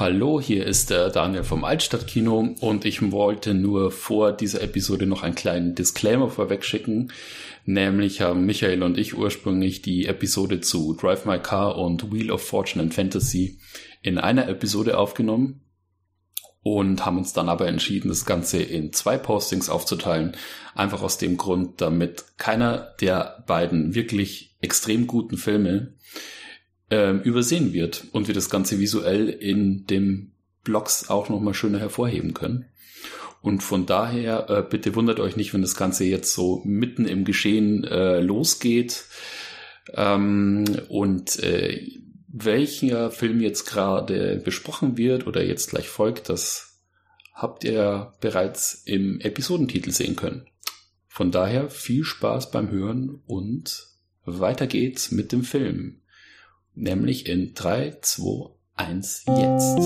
Hallo, hier ist der Daniel vom Altstadtkino und ich wollte nur vor dieser Episode noch einen kleinen Disclaimer vorweg schicken. Nämlich haben Michael und ich ursprünglich die Episode zu Drive My Car und Wheel of Fortune and Fantasy in einer Episode aufgenommen und haben uns dann aber entschieden, das Ganze in zwei Postings aufzuteilen. Einfach aus dem Grund, damit keiner der beiden wirklich extrem guten Filme ähm, übersehen wird und wir das Ganze visuell in dem Blogs auch nochmal schöner hervorheben können. Und von daher äh, bitte wundert euch nicht, wenn das Ganze jetzt so mitten im Geschehen äh, losgeht. Ähm, und äh, welcher Film jetzt gerade besprochen wird oder jetzt gleich folgt, das habt ihr bereits im Episodentitel sehen können. Von daher viel Spaß beim Hören und weiter geht's mit dem Film nämlich in 3, 2, 1 jetzt.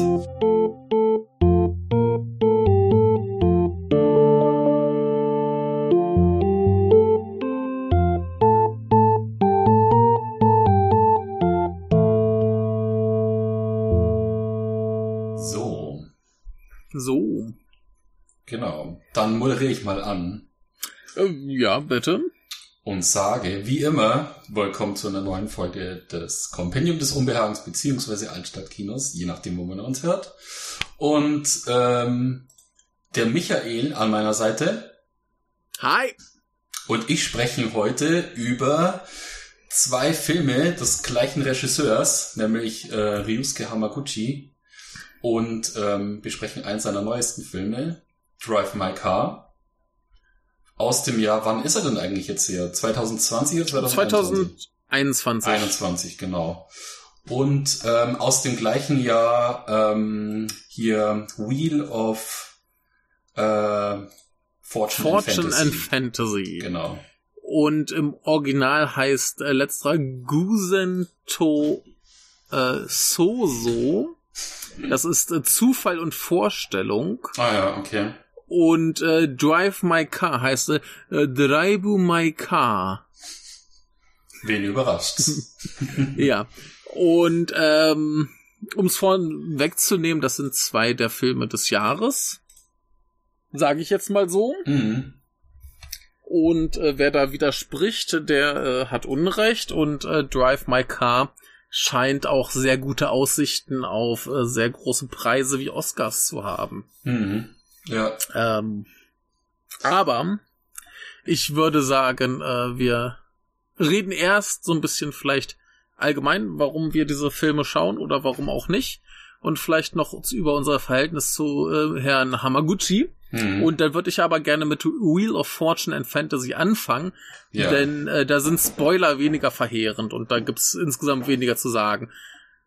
So. So. Genau. Dann moderiere ich mal an. Äh, ja, bitte und sage, wie immer, willkommen zu einer neuen Folge des Kompendium des Unbehagens beziehungsweise Altstadtkinos, je nachdem, wo man uns hört. Und ähm, der Michael an meiner Seite. Hi. Und ich sprechen heute über zwei Filme des gleichen Regisseurs, nämlich äh, Ryusuke Hamaguchi, und ähm, besprechen einen seiner neuesten Filme, Drive My Car aus dem Jahr, wann ist er denn eigentlich jetzt hier? 2020 oder 2021? 2021. 21, genau. Und ähm, aus dem gleichen Jahr ähm, hier Wheel of äh, Fortune, Fortune and, Fantasy. and Fantasy. Genau. Und im Original heißt äh, letzter Gusento äh, Soso. Das ist äh, Zufall und Vorstellung. Ah ja, okay. Und äh, Drive My Car heißt äh, Drive My Car. Wen überrascht. ja. Und ähm, um es vorhin wegzunehmen, das sind zwei der Filme des Jahres. Sage ich jetzt mal so. Mhm. Und äh, wer da widerspricht, der äh, hat Unrecht. Und äh, Drive My Car scheint auch sehr gute Aussichten auf äh, sehr große Preise wie Oscars zu haben. Mhm. Ja. Ähm, aber ich würde sagen, äh, wir reden erst so ein bisschen vielleicht allgemein, warum wir diese Filme schauen oder warum auch nicht. Und vielleicht noch über unser Verhältnis zu äh, Herrn Hamaguchi. Mhm. Und dann würde ich aber gerne mit Wheel of Fortune and Fantasy anfangen, ja. denn äh, da sind Spoiler weniger verheerend und da gibt's insgesamt weniger zu sagen.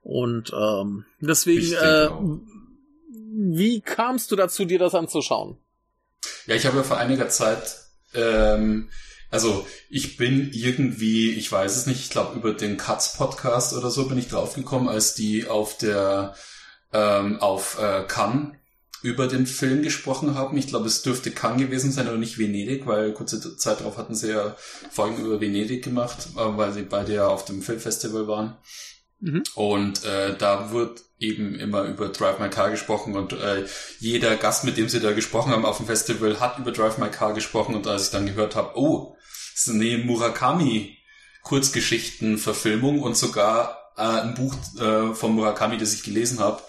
Und ähm, deswegen äh, wie kamst du dazu, dir das anzuschauen? Ja, ich habe ja vor einiger Zeit, ähm, also ich bin irgendwie, ich weiß es nicht, ich glaube über den Cuts Podcast oder so bin ich draufgekommen, als die auf der ähm, auf äh, Cannes über den Film gesprochen haben. Ich glaube, es dürfte Cannes gewesen sein oder nicht Venedig, weil kurze Zeit darauf hatten sie ja Folgen über Venedig gemacht, äh, weil sie beide ja auf dem Filmfestival waren. Mhm. Und äh, da wird eben immer über Drive My Car gesprochen und äh, jeder Gast, mit dem sie da gesprochen haben auf dem Festival, hat über Drive My Car gesprochen und als ich dann gehört habe, oh, das ist eine Murakami Kurzgeschichten-Verfilmung und sogar äh, ein Buch äh, von Murakami, das ich gelesen habe,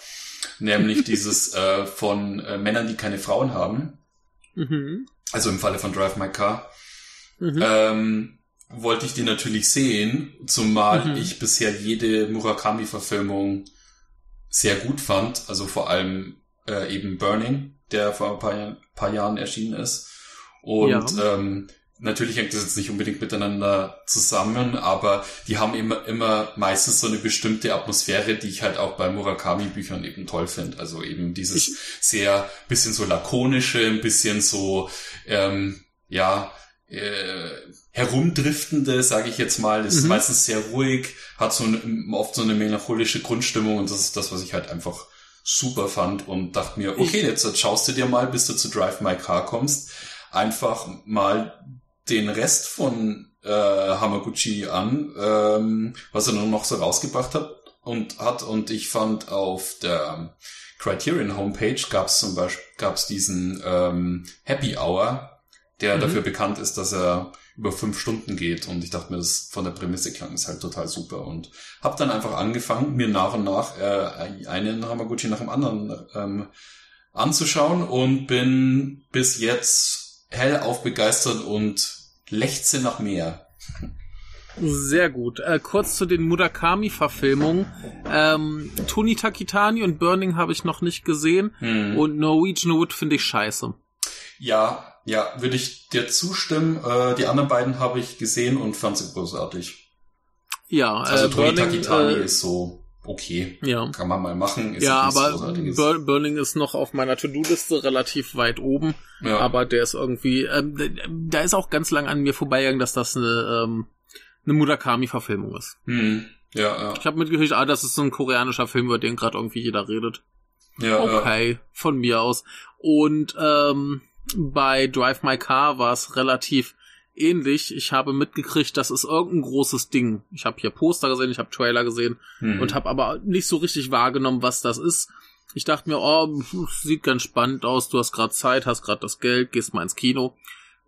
nämlich dieses äh, von äh, Männern, die keine Frauen haben. Mhm. Also im Falle von Drive My Car. Mhm. Ähm, wollte ich die natürlich sehen, zumal mhm. ich bisher jede Murakami-Verfilmung sehr gut fand. Also vor allem äh, eben Burning, der vor ein paar, paar Jahren erschienen ist. Und ja. ähm, natürlich hängt das jetzt nicht unbedingt miteinander zusammen, aber die haben immer, immer meistens so eine bestimmte Atmosphäre, die ich halt auch bei Murakami-Büchern eben toll finde. Also eben dieses ich sehr bisschen so lakonische, ein bisschen so, ähm, ja, äh, herumdriftende, sage ich jetzt mal, ist mhm. meistens sehr ruhig, hat so eine, oft so eine melancholische Grundstimmung und das ist das, was ich halt einfach super fand und dachte mir, okay, jetzt schaust du dir mal, bis du zu Drive My Car kommst, einfach mal den Rest von äh, Hamaguchi an, ähm, was er nur noch so rausgebracht hat und hat und ich fand auf der Criterion Homepage gab es zum Beispiel gab's diesen ähm, Happy Hour, der mhm. dafür bekannt ist, dass er über fünf Stunden geht. Und ich dachte mir, das von der Prämisse klang ist halt total super. Und habe dann einfach angefangen, mir nach und nach äh, einen Hamaguchi nach dem anderen ähm, anzuschauen und bin bis jetzt hellauf begeistert und lechze nach mehr. Sehr gut. Äh, kurz zu den Murakami-Verfilmungen. Ähm, Tony Takitani und Burning habe ich noch nicht gesehen hm. und Norwegian Wood finde ich scheiße. Ja, ja, würde ich dir zustimmen. Äh, die anderen beiden habe ich gesehen und fand sie großartig. Ja, also äh, Burning, Takitani äh, ist so okay. Ja. Kann man mal machen. Ist ja, aber Bur Burning ist noch auf meiner To-Do-Liste relativ weit oben. Ja. Aber der ist irgendwie, ähm, da ist auch ganz lang an mir vorbeigegangen, dass das eine, ähm, eine Murakami-Verfilmung ist. Hm. Ja, ja. Ich habe mitgekriegt, ah, das ist so ein koreanischer Film, über den gerade irgendwie jeder redet. Ja, okay, ja. von mir aus. Und ähm, bei Drive My Car war es relativ ähnlich. Ich habe mitgekriegt, das ist irgendein großes Ding. Ich habe hier Poster gesehen, ich habe Trailer gesehen hm. und habe aber nicht so richtig wahrgenommen, was das ist. Ich dachte mir, oh, sieht ganz spannend aus, du hast gerade Zeit, hast gerade das Geld, gehst mal ins Kino.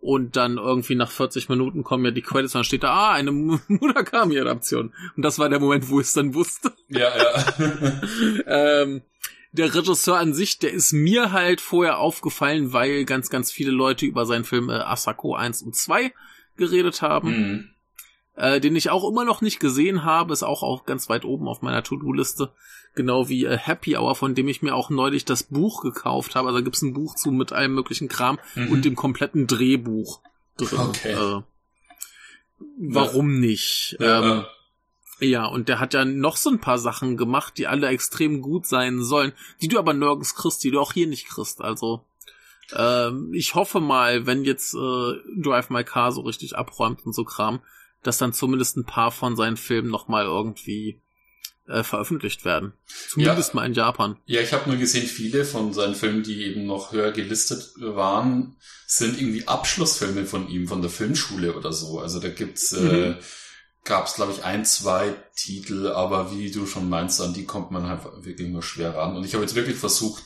Und dann irgendwie nach 40 Minuten kommen ja die Credits und dann steht da, ah, eine Murakami-Adaption. Und das war der Moment, wo ich es dann wusste. Ja, ja. ähm, der Regisseur an sich, der ist mir halt vorher aufgefallen, weil ganz, ganz viele Leute über seinen Film äh, Asako 1 und 2 geredet haben. Mhm. Äh, den ich auch immer noch nicht gesehen habe, ist auch, auch ganz weit oben auf meiner To-Do-Liste. Genau wie äh, Happy Hour, von dem ich mir auch neulich das Buch gekauft habe. Also da gibt's ein Buch zu mit allem möglichen Kram mhm. und dem kompletten Drehbuch drin. Okay. Äh, warum ja. nicht? Ähm, ja, und der hat ja noch so ein paar Sachen gemacht, die alle extrem gut sein sollen, die du aber nirgends kriegst, die du auch hier nicht kriegst. Also ähm, ich hoffe mal, wenn jetzt äh, Drive My Car so richtig abräumt und so Kram, dass dann zumindest ein paar von seinen Filmen nochmal irgendwie äh, veröffentlicht werden. Zumindest ja, mal in Japan. Ja, ich habe nur gesehen, viele von seinen Filmen, die eben noch höher gelistet waren, sind irgendwie Abschlussfilme von ihm, von der Filmschule oder so. Also da gibt's äh, mhm. Gab es, glaube ich, ein, zwei Titel, aber wie du schon meinst, an die kommt man halt wirklich nur schwer ran. Und ich habe jetzt wirklich versucht,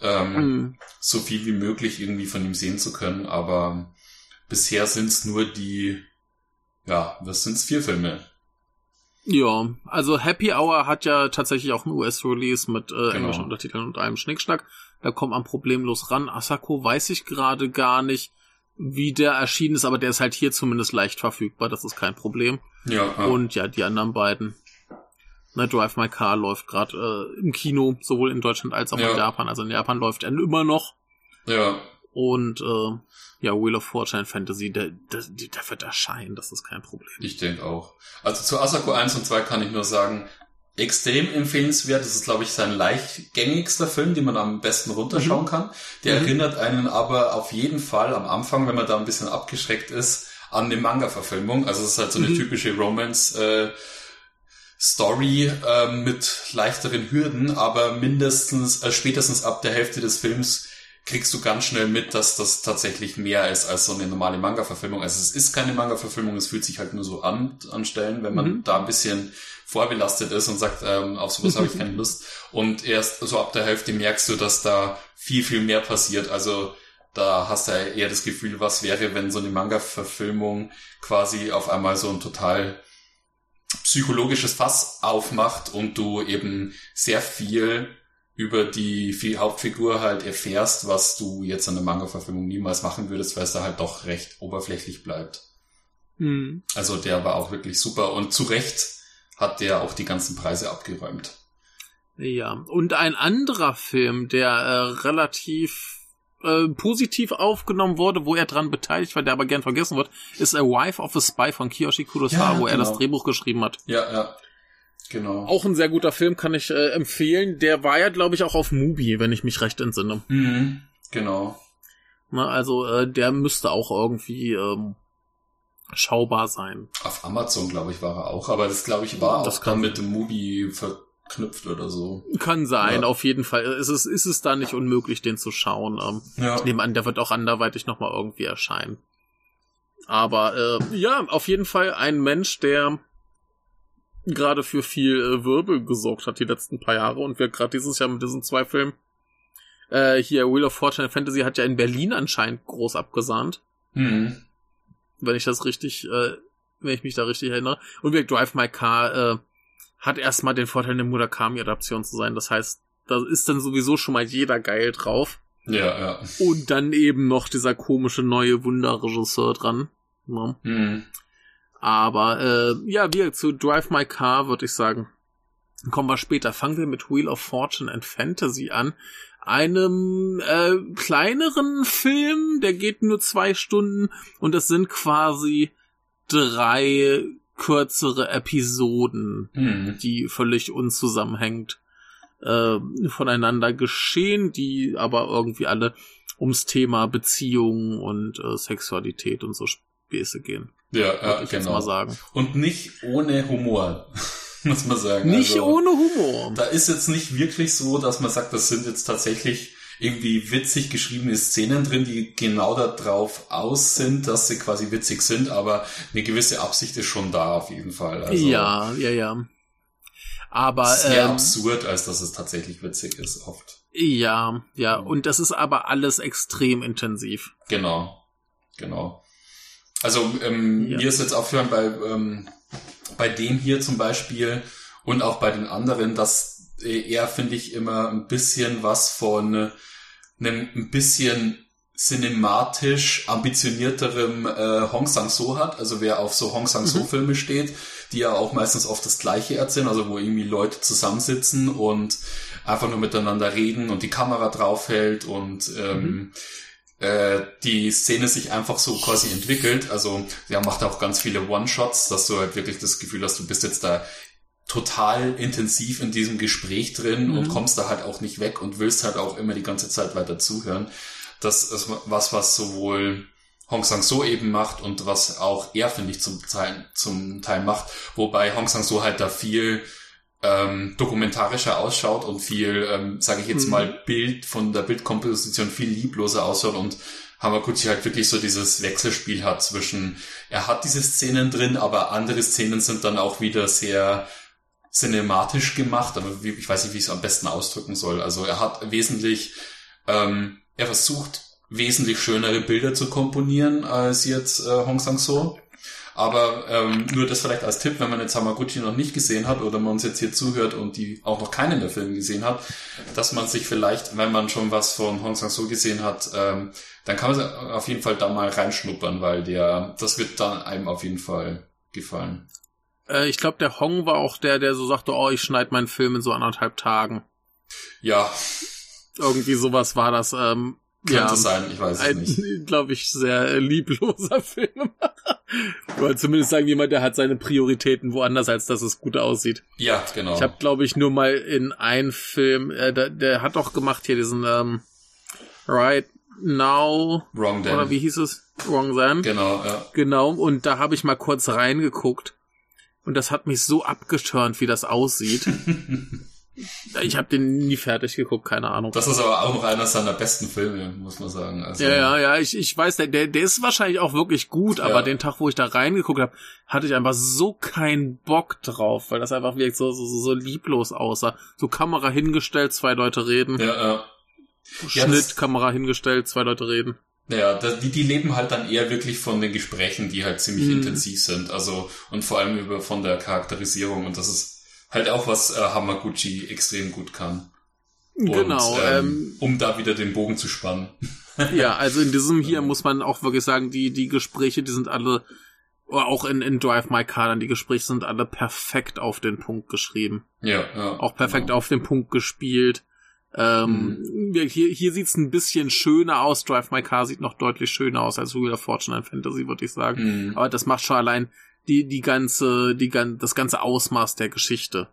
ähm, mhm. so viel wie möglich irgendwie von ihm sehen zu können, aber bisher sind es nur die, ja, was sind es, vier Filme. Ja, also Happy Hour hat ja tatsächlich auch ein US-Release mit äh, genau. englischen Untertiteln und einem Schnickschnack. Da kommt man problemlos ran. Asako weiß ich gerade gar nicht wie der erschienen ist, aber der ist halt hier zumindest leicht verfügbar, das ist kein Problem. Ja. ja. Und ja, die anderen beiden. Ne, Drive My Car läuft gerade äh, im Kino, sowohl in Deutschland als auch ja. in Japan. Also in Japan läuft er immer noch. Ja. Und äh, ja, Wheel of Fortune Fantasy, der, der, der wird erscheinen, das ist kein Problem. Ich denke auch. Also zu Asako 1 und 2 kann ich nur sagen, extrem empfehlenswert. Das ist, glaube ich, sein leichtgängigster Film, den man am besten runterschauen mhm. kann. Der mhm. erinnert einen aber auf jeden Fall am Anfang, wenn man da ein bisschen abgeschreckt ist, an eine Manga-Verfilmung. Also es ist halt so eine mhm. typische Romance- äh, Story äh, mit leichteren Hürden, aber mindestens, äh, spätestens ab der Hälfte des Films kriegst du ganz schnell mit, dass das tatsächlich mehr ist als so eine normale Manga-Verfilmung. Also es ist keine Manga-Verfilmung, es fühlt sich halt nur so an, anstellen, wenn man mhm. da ein bisschen vorbelastet ist und sagt, ähm, auf sowas habe ich keine Lust. Und erst so ab der Hälfte merkst du, dass da viel, viel mehr passiert. Also da hast du ja eher das Gefühl, was wäre, wenn so eine Manga-Verfilmung quasi auf einmal so ein total psychologisches Fass aufmacht und du eben sehr viel über die Hauptfigur halt erfährst, was du jetzt an der Manga-Verfilmung niemals machen würdest, weil es da halt doch recht oberflächlich bleibt. Mhm. Also der war auch wirklich super und zu Recht hat der auch die ganzen Preise abgeräumt. Ja, und ein anderer Film, der äh, relativ äh, positiv aufgenommen wurde, wo er dran beteiligt war, der aber gern vergessen wird, ist A Wife of a Spy von Kiyoshi Kurosawa, ja, wo er das genau. Drehbuch geschrieben hat. Ja, ja. Genau. Auch ein sehr guter Film, kann ich äh, empfehlen. Der war ja, glaube ich, auch auf Mubi, wenn ich mich recht entsinne. Mhm, genau. Na, also äh, der müsste auch irgendwie ähm, schaubar sein. Auf Amazon, glaube ich, war er auch, aber das, glaube ich, war das auch kann mit dem Mubi verknüpft oder so. Kann sein, ja. auf jeden Fall. Ist es, ist es da nicht unmöglich, den zu schauen. Ähm, ja. Ich nehme an, der wird auch anderweitig nochmal irgendwie erscheinen. Aber äh, ja, auf jeden Fall ein Mensch, der gerade für viel äh, Wirbel gesorgt hat die letzten paar Jahre und wir gerade dieses Jahr mit diesen zwei Filmen äh, hier Wheel of Fortune Fantasy hat ja in Berlin anscheinend groß abgesahnt. Mhm. Wenn ich das richtig, äh, wenn ich mich da richtig erinnere. Und wie Drive My Car äh, hat erstmal den Vorteil, eine Murakami-Adaption zu sein. Das heißt, da ist dann sowieso schon mal jeder geil drauf. Ja, ja. Und dann eben noch dieser komische neue Wunderregisseur dran. Ne? Mhm. Aber äh, ja, wir zu Drive My Car würde ich sagen. Kommen wir später. Fangen wir mit Wheel of Fortune and Fantasy an. Einem äh, kleineren Film, der geht nur zwei Stunden und es sind quasi drei kürzere Episoden, Mhm. die völlig unzusammenhängend äh, voneinander geschehen, die aber irgendwie alle ums Thema Beziehungen und äh, Sexualität und so Späße gehen. Ja, mal genau. sagen. Und nicht ohne Humor, muss man sagen. Nicht also, ohne Humor. Da ist jetzt nicht wirklich so, dass man sagt, das sind jetzt tatsächlich irgendwie witzig geschriebene Szenen drin, die genau darauf aus sind, dass sie quasi witzig sind, aber eine gewisse Absicht ist schon da auf jeden Fall. Also ja, ja, ja. Aber sehr ähm, absurd, als dass es tatsächlich witzig ist, oft. ja, ja, und das ist aber alles extrem intensiv. Genau, genau. Also ähm, Ja. mir ist jetzt aufgefallen bei ähm, bei dem hier zum Beispiel und auch bei den anderen, dass er finde ich immer ein bisschen was von einem ein bisschen cinematisch ambitionierterem äh, Hong Sang-so hat. Also wer auf so Hong Sang-so-Filme steht, die ja auch meistens oft das Gleiche erzählen, also wo irgendwie Leute zusammensitzen und einfach nur miteinander reden und die Kamera draufhält und ähm, äh, die Szene sich einfach so quasi entwickelt. Also er macht auch ganz viele One-Shots, dass du halt wirklich das Gefühl hast, du bist jetzt da total intensiv in diesem Gespräch drin Mhm. und kommst da halt auch nicht weg und willst halt auch immer die ganze Zeit weiter zuhören. Das ist was, was sowohl Hong Sang-so eben macht und was auch er, finde ich, zum Teil, zum Teil macht. Wobei Hong Sang-so halt da viel ähm, dokumentarischer ausschaut und viel, ähm, sage ich jetzt Mhm. mal, Bild von der Bildkomposition viel liebloser ausschaut und Hamaguchi halt wirklich so dieses Wechselspiel hat zwischen, er hat diese Szenen drin, aber andere Szenen sind dann auch wieder sehr cinematisch gemacht, aber wie, ich weiß nicht, wie ich es am besten ausdrücken soll. Also er hat wesentlich, ähm, er versucht wesentlich schönere Bilder zu komponieren als jetzt äh, Hong Sang-so. Aber ähm, nur das vielleicht als Tipp, wenn man jetzt Hamaguchi noch nicht gesehen hat oder man uns jetzt hier zuhört und die auch noch keinen der Filme gesehen hat, dass man sich vielleicht, wenn man schon was von Hong Sang-so gesehen hat, ähm, dann kann man auf jeden Fall da mal reinschnuppern, weil der, das wird dann einem auf jeden Fall gefallen. Äh, ich glaube, der Hong war auch der, der so sagte, oh, ich schneide meinen Film in so anderthalb Tagen. Ja, Irgendwie sowas war das. Ähm, könnte ja, sein, ich weiß es nicht. glaube ich, sehr liebloser Filmemacher. Oder zumindest sagen jemand, der hat seine Prioritäten woanders, als dass es gut aussieht. Ja, genau. Ich habe, glaube ich, nur mal in einem Film, äh, der, der hat doch gemacht hier diesen ähm, Right Now Wrong Dan. oder wie hieß es? Wrong Then. Genau, ja. Genau, und da habe ich mal kurz reingeguckt. Und das hat mich so abgeturnt, wie das aussieht. ich habe den nie fertig geguckt, keine Ahnung. Das ist aber auch noch einer seiner besten Filme, muss man sagen. Also, ja, ja, ja, ich, ich weiß, der, der, ist wahrscheinlich auch wirklich gut, aber Ja. den Tag, wo ich da reingeguckt habe, hatte ich einfach so keinen Bock drauf, weil das einfach wirklich so, so, so, so lieblos aussah. So Kamera hingestellt, zwei Leute reden. Ja, ja. Ja, Schnitt, das- Kamera hingestellt, zwei Leute reden. Ja, das, die, die leben halt dann eher wirklich von den Gesprächen, die halt ziemlich Mhm. intensiv sind. Also, und vor allem über von der Charakterisierung. Und das ist halt auch, was äh, Hamaguchi extrem gut kann. Und, genau. ähm, Ähm, um da wieder den Bogen zu spannen. ja, also in diesem hier muss man auch wirklich sagen, die, die Gespräche, die sind alle, oder auch in, in Drive My Car, dann die Gespräche sind alle perfekt auf den Punkt geschrieben. Ja, ja. Auch perfekt genau. auf den Punkt gespielt. Ähm, Hier, hier sieht's ein bisschen schöner aus. Drive My Car sieht noch deutlich schöner aus als Wheel of Fortune and Fantasy, würde ich sagen. Mhm. Aber das macht schon allein die, die ganze, die, das ganze Ausmaß der Geschichte.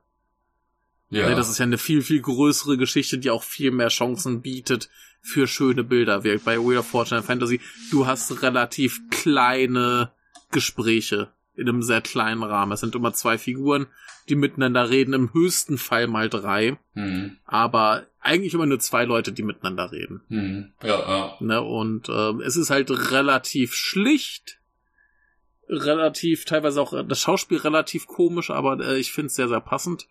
Ja. Ne, das ist ja eine viel, viel größere Geschichte, die auch viel mehr Chancen bietet für schöne Bilder. Wie bei Wheel of Fortune Fantasy, du hast relativ kleine Gespräche in einem sehr kleinen Rahmen. Es sind immer zwei Figuren, die miteinander reden, im höchsten Fall mal drei, Mhm. aber eigentlich immer nur zwei Leute, die miteinander reden. Mhm. Ja, ja. Ne? Und ähm, es ist halt relativ schlicht relativ, teilweise auch das Schauspiel relativ komisch, aber äh, ich finde es sehr, sehr passend.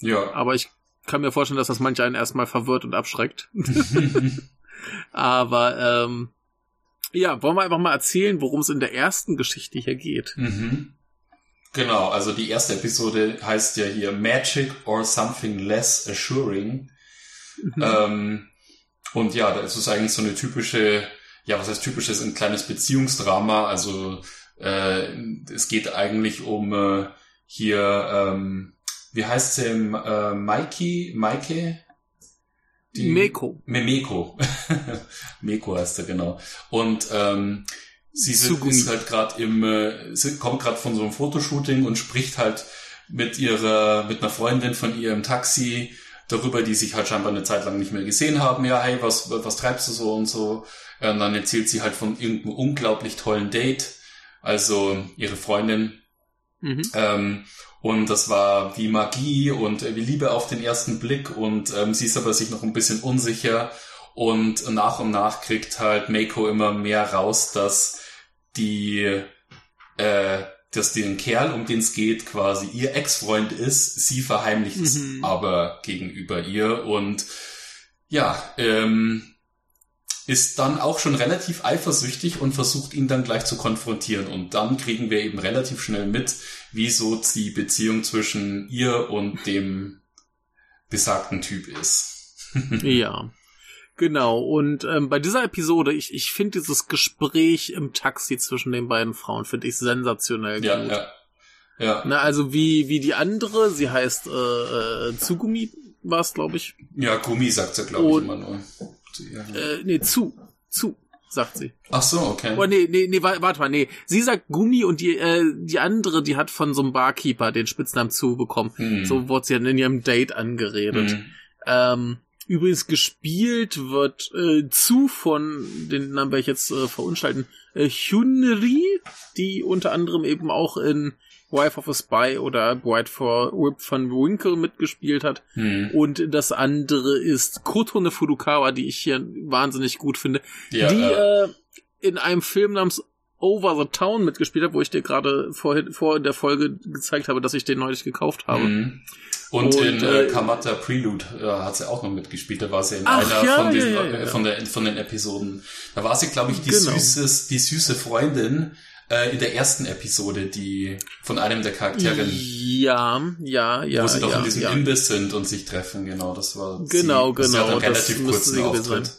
Ja. Aber ich kann mir vorstellen, dass das manche einen erstmal verwirrt und abschreckt. aber ähm, ja, wollen wir einfach mal erzählen, worum es in der ersten Geschichte hier geht. Mhm. Genau, also die erste Episode heißt ja hier Magic or Something Less Assuring. Mhm. Ähm, und ja, das ist eigentlich so eine typische, ja, was heißt typisches, ein kleines Beziehungsdrama. Also äh, es geht eigentlich um äh, hier, ähm, wie heißt sie, äh, Mikey, Maike? Die, Meko. Memeko. Meko heißt er, genau. Und ähm, sie sind, ist halt gerade im, äh, sie kommt gerade von so einem Fotoshooting und spricht halt mit ihrer, mit einer Freundin von ihr im Taxi darüber, die sich halt scheinbar eine Zeit lang nicht mehr gesehen haben. Ja, hey, was, was treibst du so und so? Und dann erzählt sie halt von irgendeinem unglaublich tollen Date also ihre Freundin. Mhm. Ähm, und das war wie Magie und wie Liebe auf den ersten Blick und ähm, sie ist aber sich noch ein bisschen unsicher und nach und nach kriegt halt Mako immer mehr raus, dass die äh, dass den Kerl, um den es geht, quasi ihr Ex-Freund ist, sie verheimlicht es mhm. aber gegenüber ihr und ja, ähm, ist dann auch schon relativ eifersüchtig und versucht ihn dann gleich zu konfrontieren. Und dann kriegen wir eben relativ schnell mit, wieso die Beziehung zwischen ihr und dem besagten Typ ist. ja. Genau, und ähm, bei dieser Episode, ich, ich finde dieses Gespräch im Taxi zwischen den beiden Frauen, finde ich sensationell ja, gut. Ja, ja. Na, also wie, wie die andere, sie heißt äh, äh, Zugumi, war es, glaube ich. Ja, Gummi sagt sie, glaube ich, immer nur ja. Äh, nee, zu. Zu, sagt sie. Ach so, okay. Oh, nee, nee, nee, warte mal, nee. Sie sagt Gummi und die, äh, die andere, die hat von so einem Barkeeper den Spitznamen zu bekommen. Hm. So wurde sie dann in ihrem Date angeredet. Hm. Ähm, übrigens gespielt wird äh, zu von, den Namen werde ich jetzt äh, verunstalten, äh, Hyunri, die unter anderem eben auch in Wife of a Spy oder Bride for Whip van Winkle mitgespielt hat. Hm. Und das andere ist Kotone Furukawa, die ich hier wahnsinnig gut finde, ja, die äh, äh, in einem Film namens Over the Town mitgespielt hat, wo ich dir gerade vor, vor der Folge gezeigt habe, dass ich den neulich gekauft habe. Hm. Und, und, in äh, äh Kamata Prelude äh, hat sie auch noch mitgespielt. Da war sie in ach, einer ja, von, diesen, ja, ja, äh, von, der, von den Episoden. Da war sie, glaube ich, die, genau. süßes, die süße Freundin äh, in der ersten Episode, die von einem der Charaktere. Ja, ja, ja. Wo sie doch ja, in diesem ja. Imbiss sind und sich treffen, genau. Das war genau, sie, genau. Das relativ kurzen Auftritt.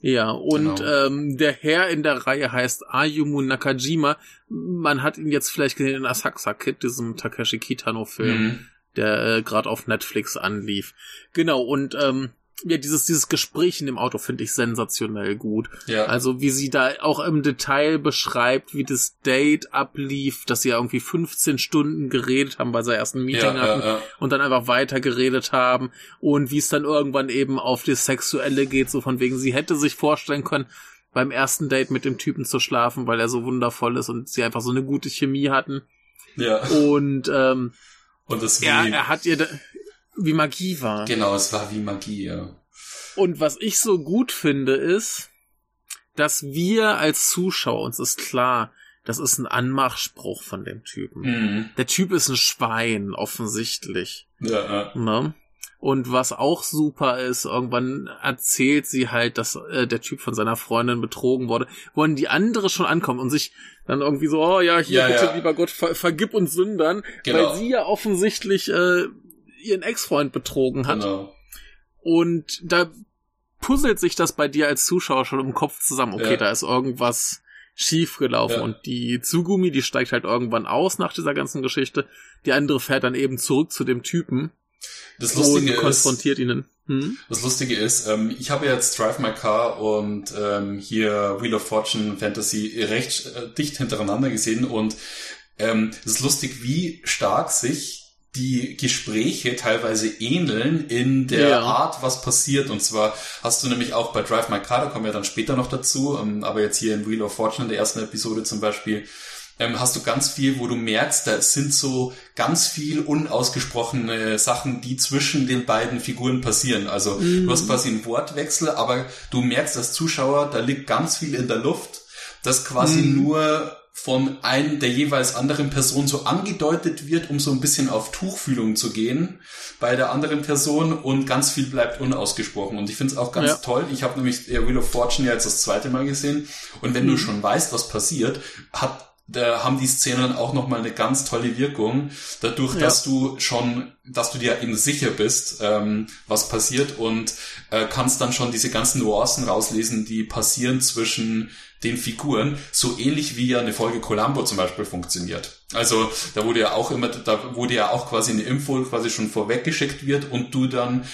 Ja, und genau. ähm, der Herr in der Reihe heißt Ayumu Nakajima. Man hat ihn jetzt vielleicht gesehen in Asakusa Kid, diesem Takeshi Kitano-Film, mhm. der äh, gerade auf Netflix anlief. Genau, und ähm, ja, dieses, dieses Gespräch in dem Auto finde ich sensationell gut. Ja. Also wie sie da auch im Detail beschreibt, wie das Date ablief, dass sie ja irgendwie 15 Stunden geredet haben, weil sie ersten Meeting ja, hatten ja, ja. und dann einfach weiter geredet haben und wie es dann irgendwann eben auf das Sexuelle geht, so von wegen, sie hätte sich vorstellen können, beim ersten Date mit dem Typen zu schlafen, weil er so wundervoll ist und sie einfach so eine gute Chemie hatten. Ja. Und ähm, und das er, er hat ihr wie Magie war. Genau, es war wie Magie, ja. Und was ich so gut finde, ist, dass wir als Zuschauer, uns ist klar, das ist ein Anmachspruch von dem Typen. Mhm. Der Typ ist ein Schwein, offensichtlich. Ja. Ne? Und was auch super ist, irgendwann erzählt sie halt, dass äh, der Typ von seiner Freundin betrogen wurde, wo die andere schon ankommt und sich dann irgendwie so, oh ja, hier ja, bitte, ja. lieber Gott, ver vergib uns Sündern, genau. weil sie ja offensichtlich äh, ihren Ex-Freund betrogen hat. Genau. Und da puzzelt sich das bei dir als Zuschauer schon im Kopf zusammen. Okay, ja. da ist irgendwas schief gelaufen ja. und die Tsugumi, die steigt halt irgendwann aus nach dieser ganzen Geschichte. Die andere fährt dann eben zurück zu dem Typen. Das Lustige und konfrontiert ist, ihnen. Hm? Das Lustige ist, ähm, ich habe jetzt Drive My Car und ähm, hier Wheel of Fortune Fantasy recht äh, dicht hintereinander gesehen und ähm, es ist lustig, wie stark sich die Gespräche teilweise ähneln in der ja. Art, was passiert. Und zwar hast du nämlich auch bei Drive My Car, da kommen wir dann später noch dazu, ähm, aber jetzt hier in Wheel of Fortune in der ersten Episode zum Beispiel, ähm, hast du ganz viel, wo du merkst, da sind so ganz viel unausgesprochene Sachen, die zwischen den beiden Figuren passieren. Also mhm. du hast quasi einen Wortwechsel, aber du merkst als Zuschauer, da liegt ganz viel in der Luft, das quasi mhm. nur von einem der jeweils anderen Person so angedeutet wird, um so ein bisschen auf Tuchfühlung zu gehen bei der anderen Person und ganz viel bleibt unausgesprochen. Und ich finde es auch ganz ja. toll. Ich habe nämlich Wheel of Fortune ja jetzt das zweite Mal gesehen. Und wenn mhm. du schon weißt, was passiert, hat da haben die Szenen auch nochmal eine ganz tolle Wirkung, dadurch, ja. dass du schon, dass du dir eben sicher bist, ähm, was passiert und äh, kannst dann schon diese ganzen Nuancen rauslesen, die passieren zwischen den Figuren, so ähnlich wie ja eine Folge Columbo zum Beispiel funktioniert. Also da wurde ja auch immer, da wurde ja auch quasi eine Info quasi schon vorweggeschickt wird und du dann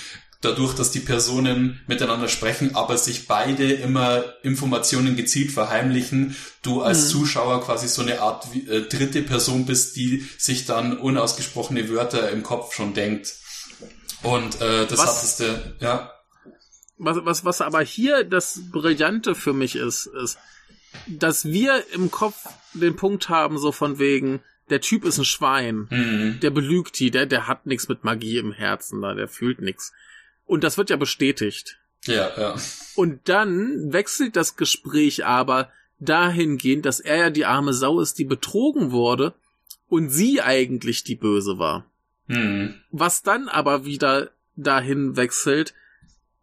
dadurch, dass die Personen miteinander sprechen, aber sich beide immer Informationen gezielt verheimlichen, du als mhm. Zuschauer quasi so eine Art äh, dritte Person bist, die sich dann unausgesprochene Wörter im Kopf schon denkt. Und äh, das was, hattest du, ja. Was, was, was aber hier das Brillante für mich ist, ist, dass wir im Kopf den Punkt haben, so von wegen, der Typ ist ein Schwein, mhm. der belügt die, der, der hat nichts mit Magie im Herzen, da, der fühlt nichts. Und das wird ja bestätigt. Ja, ja. Und dann wechselt das Gespräch aber dahingehend, dass er ja die arme Sau ist, die betrogen wurde und sie eigentlich die Böse war. Mhm. Was dann aber wieder dahin wechselt,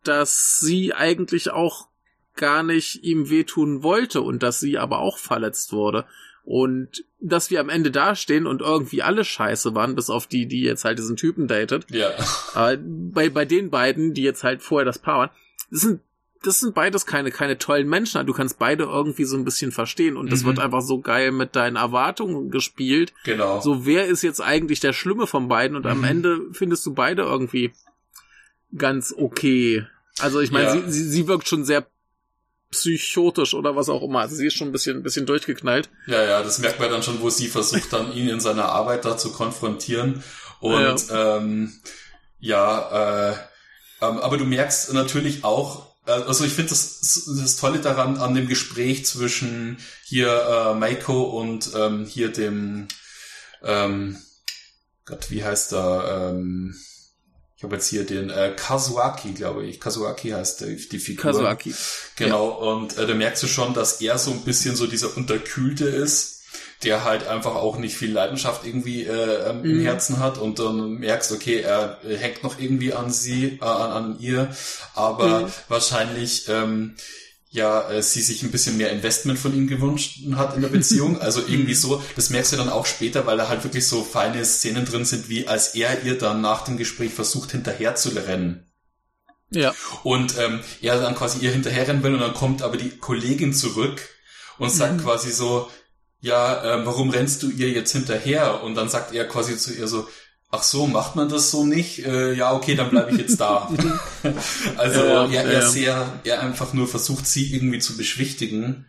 dass sie eigentlich auch gar nicht ihm wehtun wollte und dass sie aber auch verletzt wurde. Und dass wir am Ende dastehen und irgendwie alle scheiße waren, bis auf die, die jetzt halt diesen Typen datet. Ja. Äh, bei, bei den beiden, die jetzt halt vorher das Paar waren, das sind, das sind beides keine, keine tollen Menschen. Du kannst beide irgendwie so ein bisschen verstehen und das mhm. wird einfach so geil mit deinen Erwartungen gespielt. Genau. So, wer ist jetzt eigentlich der Schlimme von beiden und mhm. am Ende findest du beide irgendwie ganz okay. Also ich meine, ja. sie, sie, sie wirkt schon sehr psychotisch oder was auch immer. Also sie ist schon ein bisschen, ein bisschen durchgeknallt. Ja, ja, das merkt man dann schon, wo sie versucht dann ihn in seiner Arbeit da zu konfrontieren. Und ja, ähm, ja äh, ähm, aber du merkst natürlich auch, äh, also ich finde das, das Tolle daran an dem Gespräch zwischen hier äh, Maiko und ähm, hier dem ähm, Gott, wie heißt er? Ähm, ich habe jetzt hier den äh, Kazuaki, glaube ich. Kazuaki heißt der, die Figur. Kazuaki. Genau, ja. und äh, da merkst du schon, dass er so ein bisschen so dieser Unterkühlte ist, der halt einfach auch nicht viel Leidenschaft irgendwie äh, ähm, mhm. im Herzen hat und dann merkst, okay, er hängt noch irgendwie an sie, äh, an, an ihr, aber mhm. wahrscheinlich ähm, ja äh, sie sich ein bisschen mehr Investment von ihm gewünscht hat in der Beziehung. Also irgendwie so, das merkst du dann auch später, weil da halt wirklich so feine Szenen drin sind, wie als er ihr dann nach dem Gespräch versucht, hinterher zu rennen. Ja. Und ähm, er dann quasi ihr hinterherrennen will und dann kommt aber die Kollegin zurück und sagt mhm. quasi so, ja, äh, warum rennst du ihr jetzt hinterher? Und dann sagt er quasi zu ihr so, ach so, macht man das so nicht? Äh, ja, okay, dann bleibe ich jetzt da. also ja, er, er ja. sehr, er einfach nur versucht, sie irgendwie zu beschwichtigen,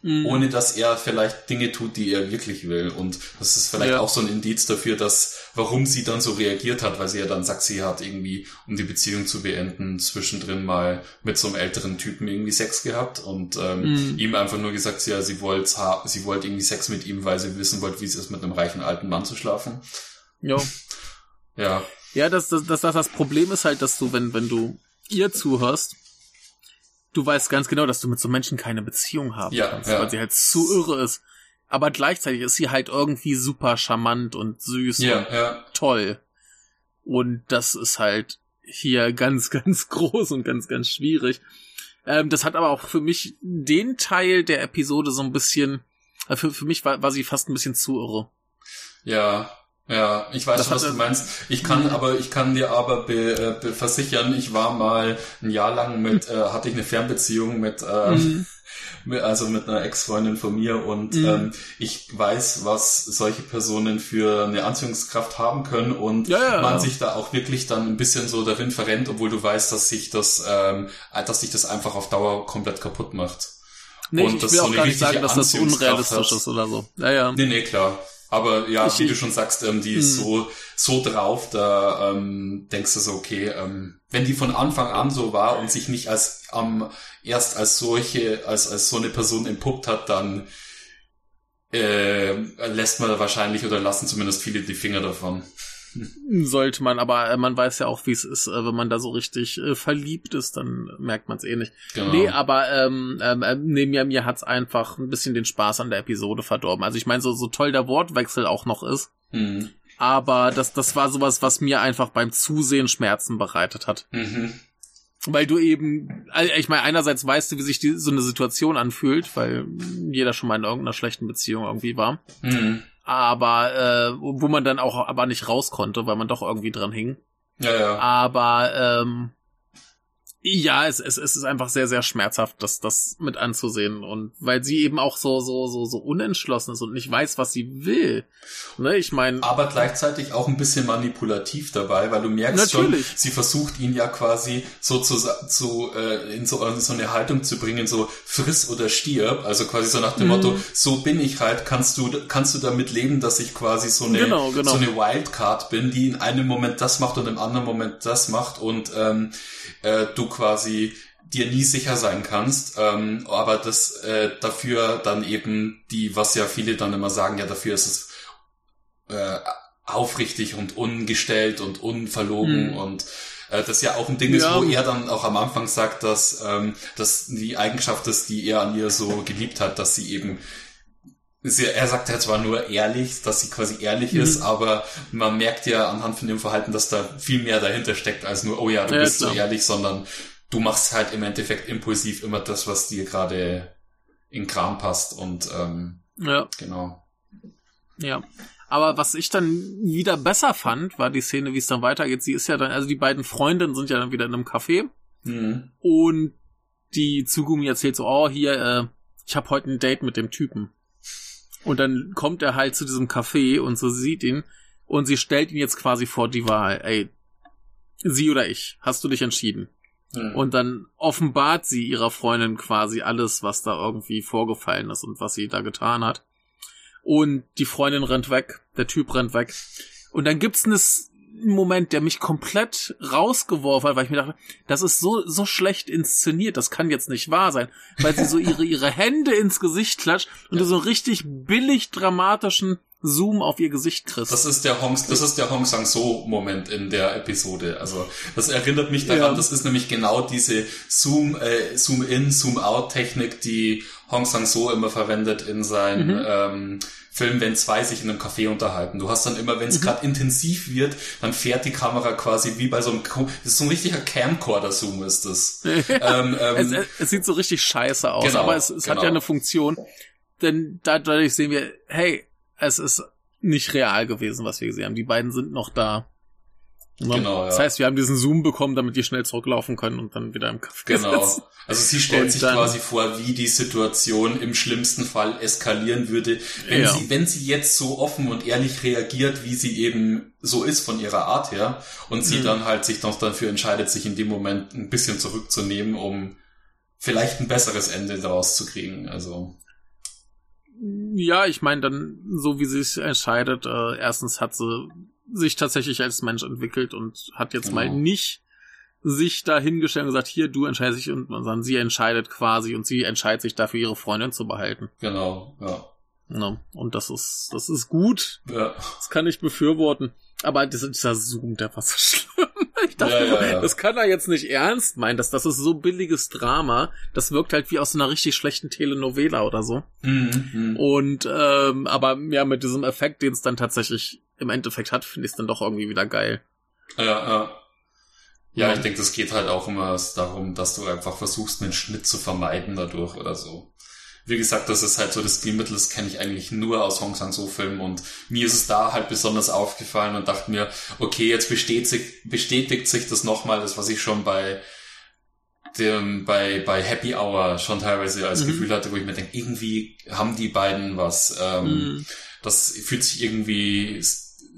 mhm. ohne dass er vielleicht Dinge tut, die er wirklich will. Und das ist vielleicht ja. auch so ein Indiz dafür, dass warum sie dann so reagiert hat, weil sie ja dann sagt, sie hat irgendwie, um die Beziehung zu beenden, zwischendrin mal mit so einem älteren Typen irgendwie Sex gehabt und ähm, mhm. ihm einfach nur gesagt, ja, sie wollte sie wollte irgendwie Sex mit ihm, weil sie wissen wollte, wie es ist, mit einem reichen alten Mann zu schlafen. Ja. Ja. Ja, das, das, das, das Problem ist halt, dass du, wenn, wenn du ihr zuhörst, du weißt ganz genau, dass du mit so Menschen keine Beziehung haben ja, kannst, ja. weil sie halt zu irre ist. Aber gleichzeitig ist sie halt irgendwie super charmant und süß ja, und ja. toll. Und das ist halt hier ganz, ganz groß und ganz, ganz schwierig. Ähm, das hat aber auch für mich den Teil der Episode so ein bisschen, äh, für, für mich war, war sie fast ein bisschen zu irre. Ja, ja, ich weiß schon, was du meinst. Ich kann aber, ich kann dir aber be, äh, be versichern, ich war mal ein Jahr lang mit, äh, hatte ich eine Fernbeziehung mit, äh, mhm. mit also mit einer Ex-Freundin von mir und mhm. ähm, ich weiß, was solche Personen für eine Anziehungskraft haben können und ja, ja, man ja. sich da auch wirklich dann ein bisschen so darin verrennt, obwohl du weißt, dass sich das, ähm, dass sich das einfach auf Dauer komplett kaputt macht. Nee, und ich will auch gar nicht sagen, dass das unrealistisch ist oder so. Ja, ja. Nee, nee, klar. Aber ja, ich, wie du schon sagst, ähm, die ist hm. so, so drauf, da ähm, denkst du so, okay, ähm, wenn die von Anfang an so war und sich nicht als ähm, erst als solche, als, als so eine Person entpuppt hat, dann äh, lässt man wahrscheinlich oder lassen zumindest viele die Finger davon. Sollte man, aber äh, man weiß ja auch, wie es ist, äh, wenn man da so richtig äh, verliebt ist, dann merkt man es eh nicht. Genau. Nee, aber ähm, ähm, äh, nee, mir, mir hat's einfach ein bisschen den Spaß an der Episode verdorben. Also ich meine, so, so toll der Wortwechsel auch noch ist, mhm. aber das, das war sowas, was mir einfach beim Zusehen Schmerzen bereitet hat. Mhm. Weil du eben, ich meine, einerseits weißt du, wie sich die, so eine Situation anfühlt, weil jeder schon mal in irgendeiner schlechten Beziehung irgendwie war. Mhm aber äh, wo man dann auch aber nicht raus konnte, weil man doch irgendwie dran hing. Ja, ja. Aber ähm, ja, es, es, es ist einfach sehr, sehr schmerzhaft, das, das mit anzusehen. Und weil sie eben auch so, so, so, so unentschlossen ist und nicht weiß, was sie will. Ne, ich meine. Aber gleichzeitig auch ein bisschen manipulativ dabei, weil du merkst natürlich. schon, sie versucht ihn ja quasi so zu, zu äh, in, so in so eine Haltung zu bringen, so friss oder stirb. Also quasi so nach dem mhm. Motto, so bin ich halt, kannst du, kannst du damit leben, dass ich quasi so eine, genau, genau. so eine Wildcard bin, die in einem Moment das macht und im anderen Moment das macht und ähm, äh, du quasi dir nie sicher sein kannst, ähm, aber das äh, dafür dann eben die, was ja viele dann immer sagen, ja dafür ist es äh, aufrichtig und ungestellt und unverlogen hm. und äh, das ja auch ein Ding ist, wo er dann auch am Anfang sagt, dass ähm, dass die Eigenschaft ist, die er an ihr so geliebt hat, dass sie eben Sie, er sagt ja zwar nur ehrlich, dass sie quasi ehrlich mhm. ist, aber man merkt ja anhand von dem Verhalten, dass da viel mehr dahinter steckt als nur, oh ja, du ja, bist klar. so ehrlich, sondern du machst halt im Endeffekt impulsiv immer das, was dir gerade in Kram passt und ähm, ja. genau. Ja. Aber was ich dann wieder besser fand, war die Szene, wie es dann weitergeht. Sie ist ja dann, also die beiden Freundinnen sind ja dann wieder in einem Café mhm. und die Tsugumi erzählt so, oh hier, äh, ich habe heute ein Date mit dem Typen. Und dann kommt er halt zu diesem Café und so sieht ihn und sie stellt ihn jetzt quasi vor die Wahl. Ey, sie oder ich, hast du dich entschieden? Mhm. Und dann offenbart sie ihrer Freundin quasi alles, was da irgendwie vorgefallen ist und was sie da getan hat. Und die Freundin rennt weg, der Typ rennt weg. Und dann gibt's eine Moment, der mich komplett rausgeworfen hat, weil ich mir dachte, das ist so, so schlecht inszeniert, das kann jetzt nicht wahr sein, weil sie so ihre, ihre Hände ins Gesicht klatscht und ja. so einen richtig billig dramatischen Zoom auf ihr Gesicht kriegst. Das ist der Hong, das ist der Hong Sang-so Moment in der Episode. Also, das erinnert mich daran, ja. das ist nämlich genau diese Zoom, äh, Zoom in, Zoom out Technik, die Hong Sang-so immer verwendet in seinen, mhm. ähm, Film, wenn zwei sich in einem Café unterhalten. Du hast dann immer, wenn es mhm. gerade intensiv wird, dann fährt die Kamera quasi wie bei so einem, das ist so ein richtiger Camcorder-Zoom ist das. ähm, ähm, es, es, sieht so richtig scheiße aus, genau, aber es, es genau. hat ja eine Funktion, denn dadurch sehen wir, hey, es ist nicht real gewesen, was wir gesehen haben. Die beiden sind noch da. Genau, das ja. heißt, wir haben diesen Zoom bekommen, damit die schnell zurücklaufen können und dann wieder im Kampf Genau. Sitzen. Also sie stellt und sich quasi vor, wie die Situation im schlimmsten Fall eskalieren würde, wenn ja. sie, wenn sie jetzt so offen und ehrlich reagiert, wie sie eben so ist von ihrer Art her, und sie mhm. dann halt sich noch dafür entscheidet, sich in dem Moment ein bisschen zurückzunehmen, um vielleicht ein besseres Ende daraus zu kriegen. Also ja, ich meine dann, so wie sie sich entscheidet, äh, erstens hat sie sich tatsächlich als Mensch entwickelt und hat jetzt genau. mal nicht sich da hingestellt und gesagt, hier, du entscheidest dich und sondern sie entscheidet quasi und sie entscheidet sich dafür, ihre Freundin zu behalten. Genau, ja. ja und das ist, das ist gut. Ja. Das kann ich befürworten. Aber dieser, dieser Zoom, der war so schlimm. Ich dachte, ja, ja, ja. das kann er jetzt nicht ernst meinen. Das, das ist so billiges Drama. Das wirkt halt wie aus einer richtig schlechten Telenovela oder so. Mhm, mhm. und ähm, aber ja, mit diesem Effekt, den es dann tatsächlich im Endeffekt hat, finde ich es dann doch irgendwie wieder geil. Ja, ja. Ja, ich denke, das geht halt auch immer darum, dass du einfach versuchst, einen Schnitt zu vermeiden dadurch oder so. Wie gesagt, das ist halt so das Stilmittel, das kenne ich eigentlich nur aus Hong Sang-so-Filmen und mir ist es da halt besonders aufgefallen und dachte mir, okay, jetzt bestätigt, bestätigt sich das nochmal, das was ich schon bei dem, bei, bei Happy Hour schon teilweise als mhm. Gefühl hatte, wo ich mir denke, irgendwie haben die beiden was, ähm, mhm. das fühlt sich irgendwie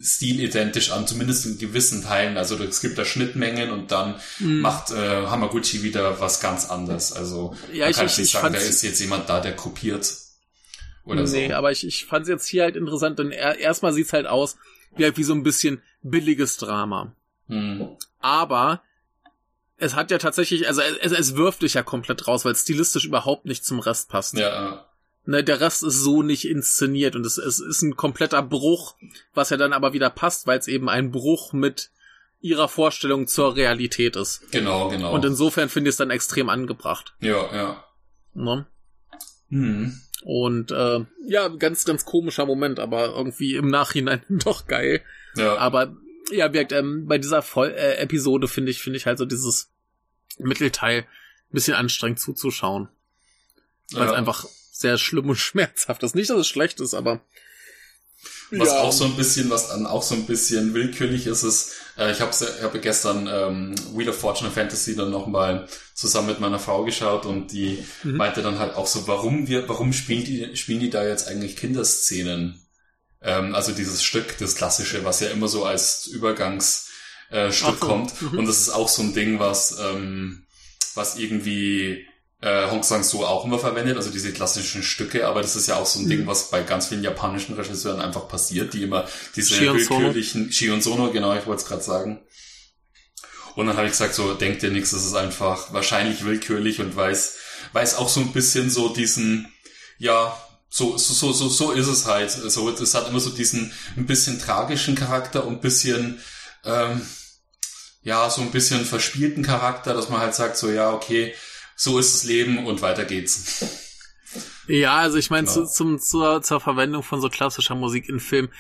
stilidentisch an, zumindest in gewissen Teilen. Also es gibt da Schnittmengen und dann mm. macht äh, Hamaguchi wieder was ganz anderes. Also ja, ich, kann ich, nicht sagen, da ist jetzt jemand da, der kopiert. Oder nee, so. aber ich, ich fand es jetzt hier halt interessant, denn er, erstmal sieht's halt aus wie halt wie so ein bisschen billiges Drama. Mm. Aber es hat ja tatsächlich, also es, es wirft dich ja komplett raus, weil es stilistisch überhaupt nicht zum Rest passt. Ja. Ne, der Rest ist so nicht inszeniert und es, es ist ein kompletter Bruch, was ja dann aber wieder passt, weil es eben ein Bruch mit ihrer Vorstellung zur Realität ist. Genau, genau. Und insofern finde ich es dann extrem angebracht. ja, ja. Ne? Hm. Und äh, ja, ganz, ganz komischer Moment, aber irgendwie im Nachhinein doch geil. Ja. Aber ja, wirkt, ähm, bei dieser Voll äh, Episode finde ich, finde ich halt so dieses Mittelteil ein bisschen anstrengend zuzuschauen. Weil es Ja. einfach sehr schlimm und schmerzhaft ist. Nicht, dass es schlecht ist, aber Was ja. auch so ein bisschen, was dann auch so ein bisschen willkürlich ist, ist, äh, ich habe ich hab gestern ähm, Wheel of Fortune Fantasy dann nochmal zusammen mit meiner Frau geschaut und die Mhm. meinte dann halt auch so, warum wir, warum spielen die, spielen die da jetzt eigentlich Kinderszenen? Ähm, also dieses Stück, das klassische, was ja immer so als Übergangsstück äh, Stück kommt. mhm. Und das ist auch so ein Ding, was, ähm, was irgendwie äh, Hong Sang-soo auch immer verwendet, also diese klassischen Stücke, aber das ist ja auch so ein Mhm. Ding, was bei ganz vielen japanischen Regisseuren einfach passiert, die immer diese Shion willkürlichen Shion Sono, genau, ich wollte es gerade sagen. Und dann habe ich gesagt, so denkt dir nichts, das ist einfach wahrscheinlich willkürlich und weiß, weiß auch so ein bisschen so diesen, ja, so, so, so, so, so ist es halt. So, es hat immer so diesen ein bisschen tragischen Charakter und ein bisschen, ähm, ja, so ein bisschen verspielten Charakter, dass man halt sagt, so, ja, okay, so ist das Leben und weiter geht's. Ja, also ich meine, Genau. zu, zum, zur, zur Verwendung von so klassischer Musik in Filmen.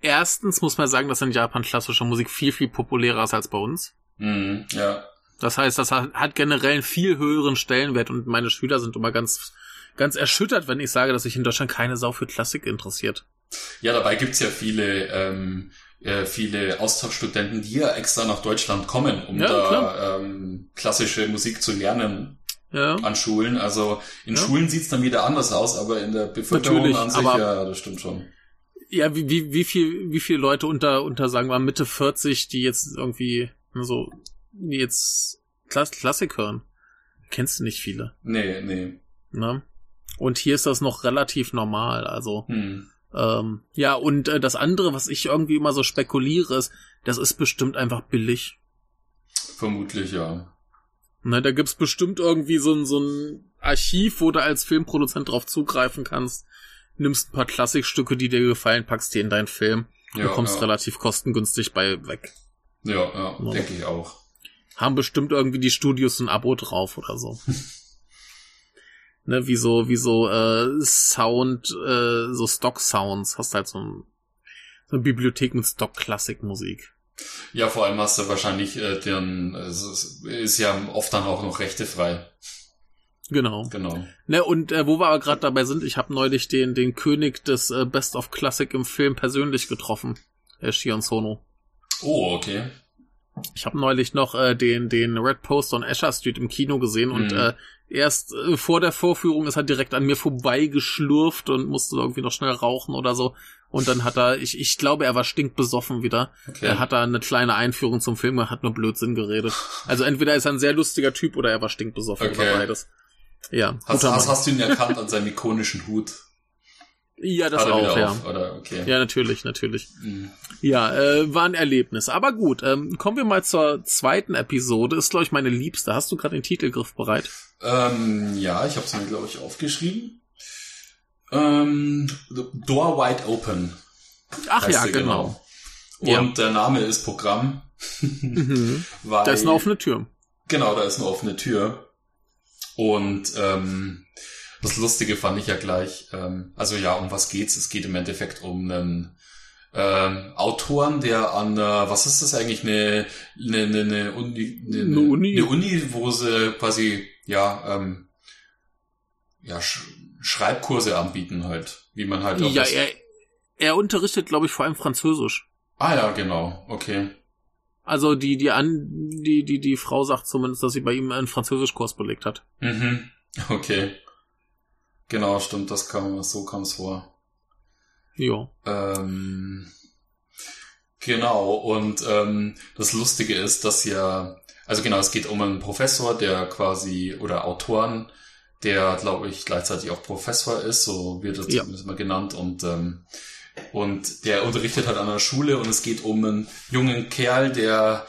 Erstens muss man sagen, dass in Japan klassische Musik viel, viel populärer ist als bei uns. Mhm, ja. Das heißt, das hat, hat generell einen viel höheren Stellenwert und meine Schüler sind immer ganz, ganz erschüttert, wenn ich sage, dass sich in Deutschland keine Sau für Klassik interessiert. Ja, dabei gibt's ja viele, ähm, äh, viele Austauschstudenten, die ja extra nach Deutschland kommen, um Ja, da ähm, klassische Musik zu lernen Ja. an Schulen. Also in Ja. Schulen sieht's dann wieder anders aus, aber in der Bevölkerung Natürlich, an sich, ja, das stimmt schon. Ja, wie, wie, wie viel, wie viele Leute unter, unter, sagen wir Mitte 40, die jetzt irgendwie, so, die jetzt Klass Klassik hören? Kennst du nicht viele, Nee, nee. ne? Und hier ist das noch relativ normal, also, Hm. ähm, ja, und äh, das andere, was ich irgendwie immer so spekuliere, ist, das ist bestimmt einfach billig. Vermutlich, ja. Ne, da gibt's bestimmt irgendwie so ein, so ein Archiv, wo du als Filmproduzent drauf zugreifen kannst. Nimmst ein paar Klassikstücke, die dir gefallen, packst die in deinen Film. Ja, du kommst ja. relativ kostengünstig bei weg. Ja, ja, Ja. denke ich auch. Haben bestimmt irgendwie die Studios ein Abo drauf oder so. ne, wie so, wie so äh, Sound, äh, so Stock-Sounds. Hast halt so, ein, so eine Bibliothek mit Stock-Klassikmusik. Ja, vor allem hast du wahrscheinlich äh, den, es ist, ja oft dann auch noch rechtefrei. Genau. Genau. Ne, und äh, wo wir aber gerade dabei sind, ich habe neulich den, den König des äh, Best of Classic im Film persönlich getroffen. Äh, Shion Sono. Oh, okay. Ich habe neulich noch äh, den, den Red Post on Asher Street im Kino gesehen und Mhm. äh, erst äh, vor der Vorführung ist er direkt an mir vorbei geschlurft und musste irgendwie noch schnell rauchen oder so. Und dann hat er, ich, ich glaube, er war stinkbesoffen wieder. okay. Er hat da eine kleine Einführung zum Film, er hat nur Blödsinn geredet. Also entweder ist er ein sehr lustiger Typ oder er war stinkbesoffen Okay. oder beides. Ja, hast, hast, hast du ihn erkannt an seinem ikonischen Hut? Ja, das auch, ja. auf? Okay. Ja, natürlich, natürlich. Mhm. Ja, äh, war ein Erlebnis. Aber gut, ähm, kommen wir mal zur zweiten Episode. Ist, glaube ich, meine liebste. Hast du gerade den Titelgriff bereit? Ähm, ja, ich habe es mir, glaube ich, aufgeschrieben. Ähm, Door Wide Open. Ach ja, sie, genau. Und Ja. der Name ist Programm. Mhm. Weil, Da ist eine offene Tür. Genau, da ist eine offene Tür. Und ähm, das Lustige fand ich ja gleich, ähm, also ja, um was geht's? Es geht im Endeffekt um einen ähm, Autoren, der an, äh, was ist das eigentlich, eine, eine, eine, eine, Uni, eine, Eine Uni. eine Uni, wo sie quasi, ja, ähm, ja, Sch Schreibkurse anbieten halt, wie man halt auch Ja, er, er unterrichtet, glaube ich, vor allem Französisch. Ah ja, genau, okay. Also die, die an, die, die, die Frau sagt zumindest, dass sie bei ihm einen Französischkurs belegt hat. Mhm. Okay. Genau, stimmt, das kam, so kam es vor. Jo. Ähm, genau, und ähm, das Lustige ist, dass ja, also genau, es geht um einen Professor, der quasi, oder Autoren, der, glaube ich, gleichzeitig auch Professor ist, so wird er Ja. zumindest mal genannt, und, ähm, und der unterrichtet halt an einer Schule und es geht um einen jungen Kerl, der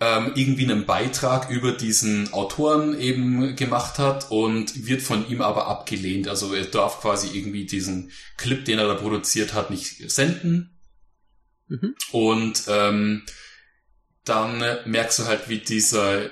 ähm, irgendwie einen Beitrag über diesen Autoren eben gemacht hat und wird von ihm aber abgelehnt. Also er darf quasi irgendwie diesen Clip, den er da produziert hat, nicht senden. Mhm. Und ähm, dann merkst du halt, wie dieser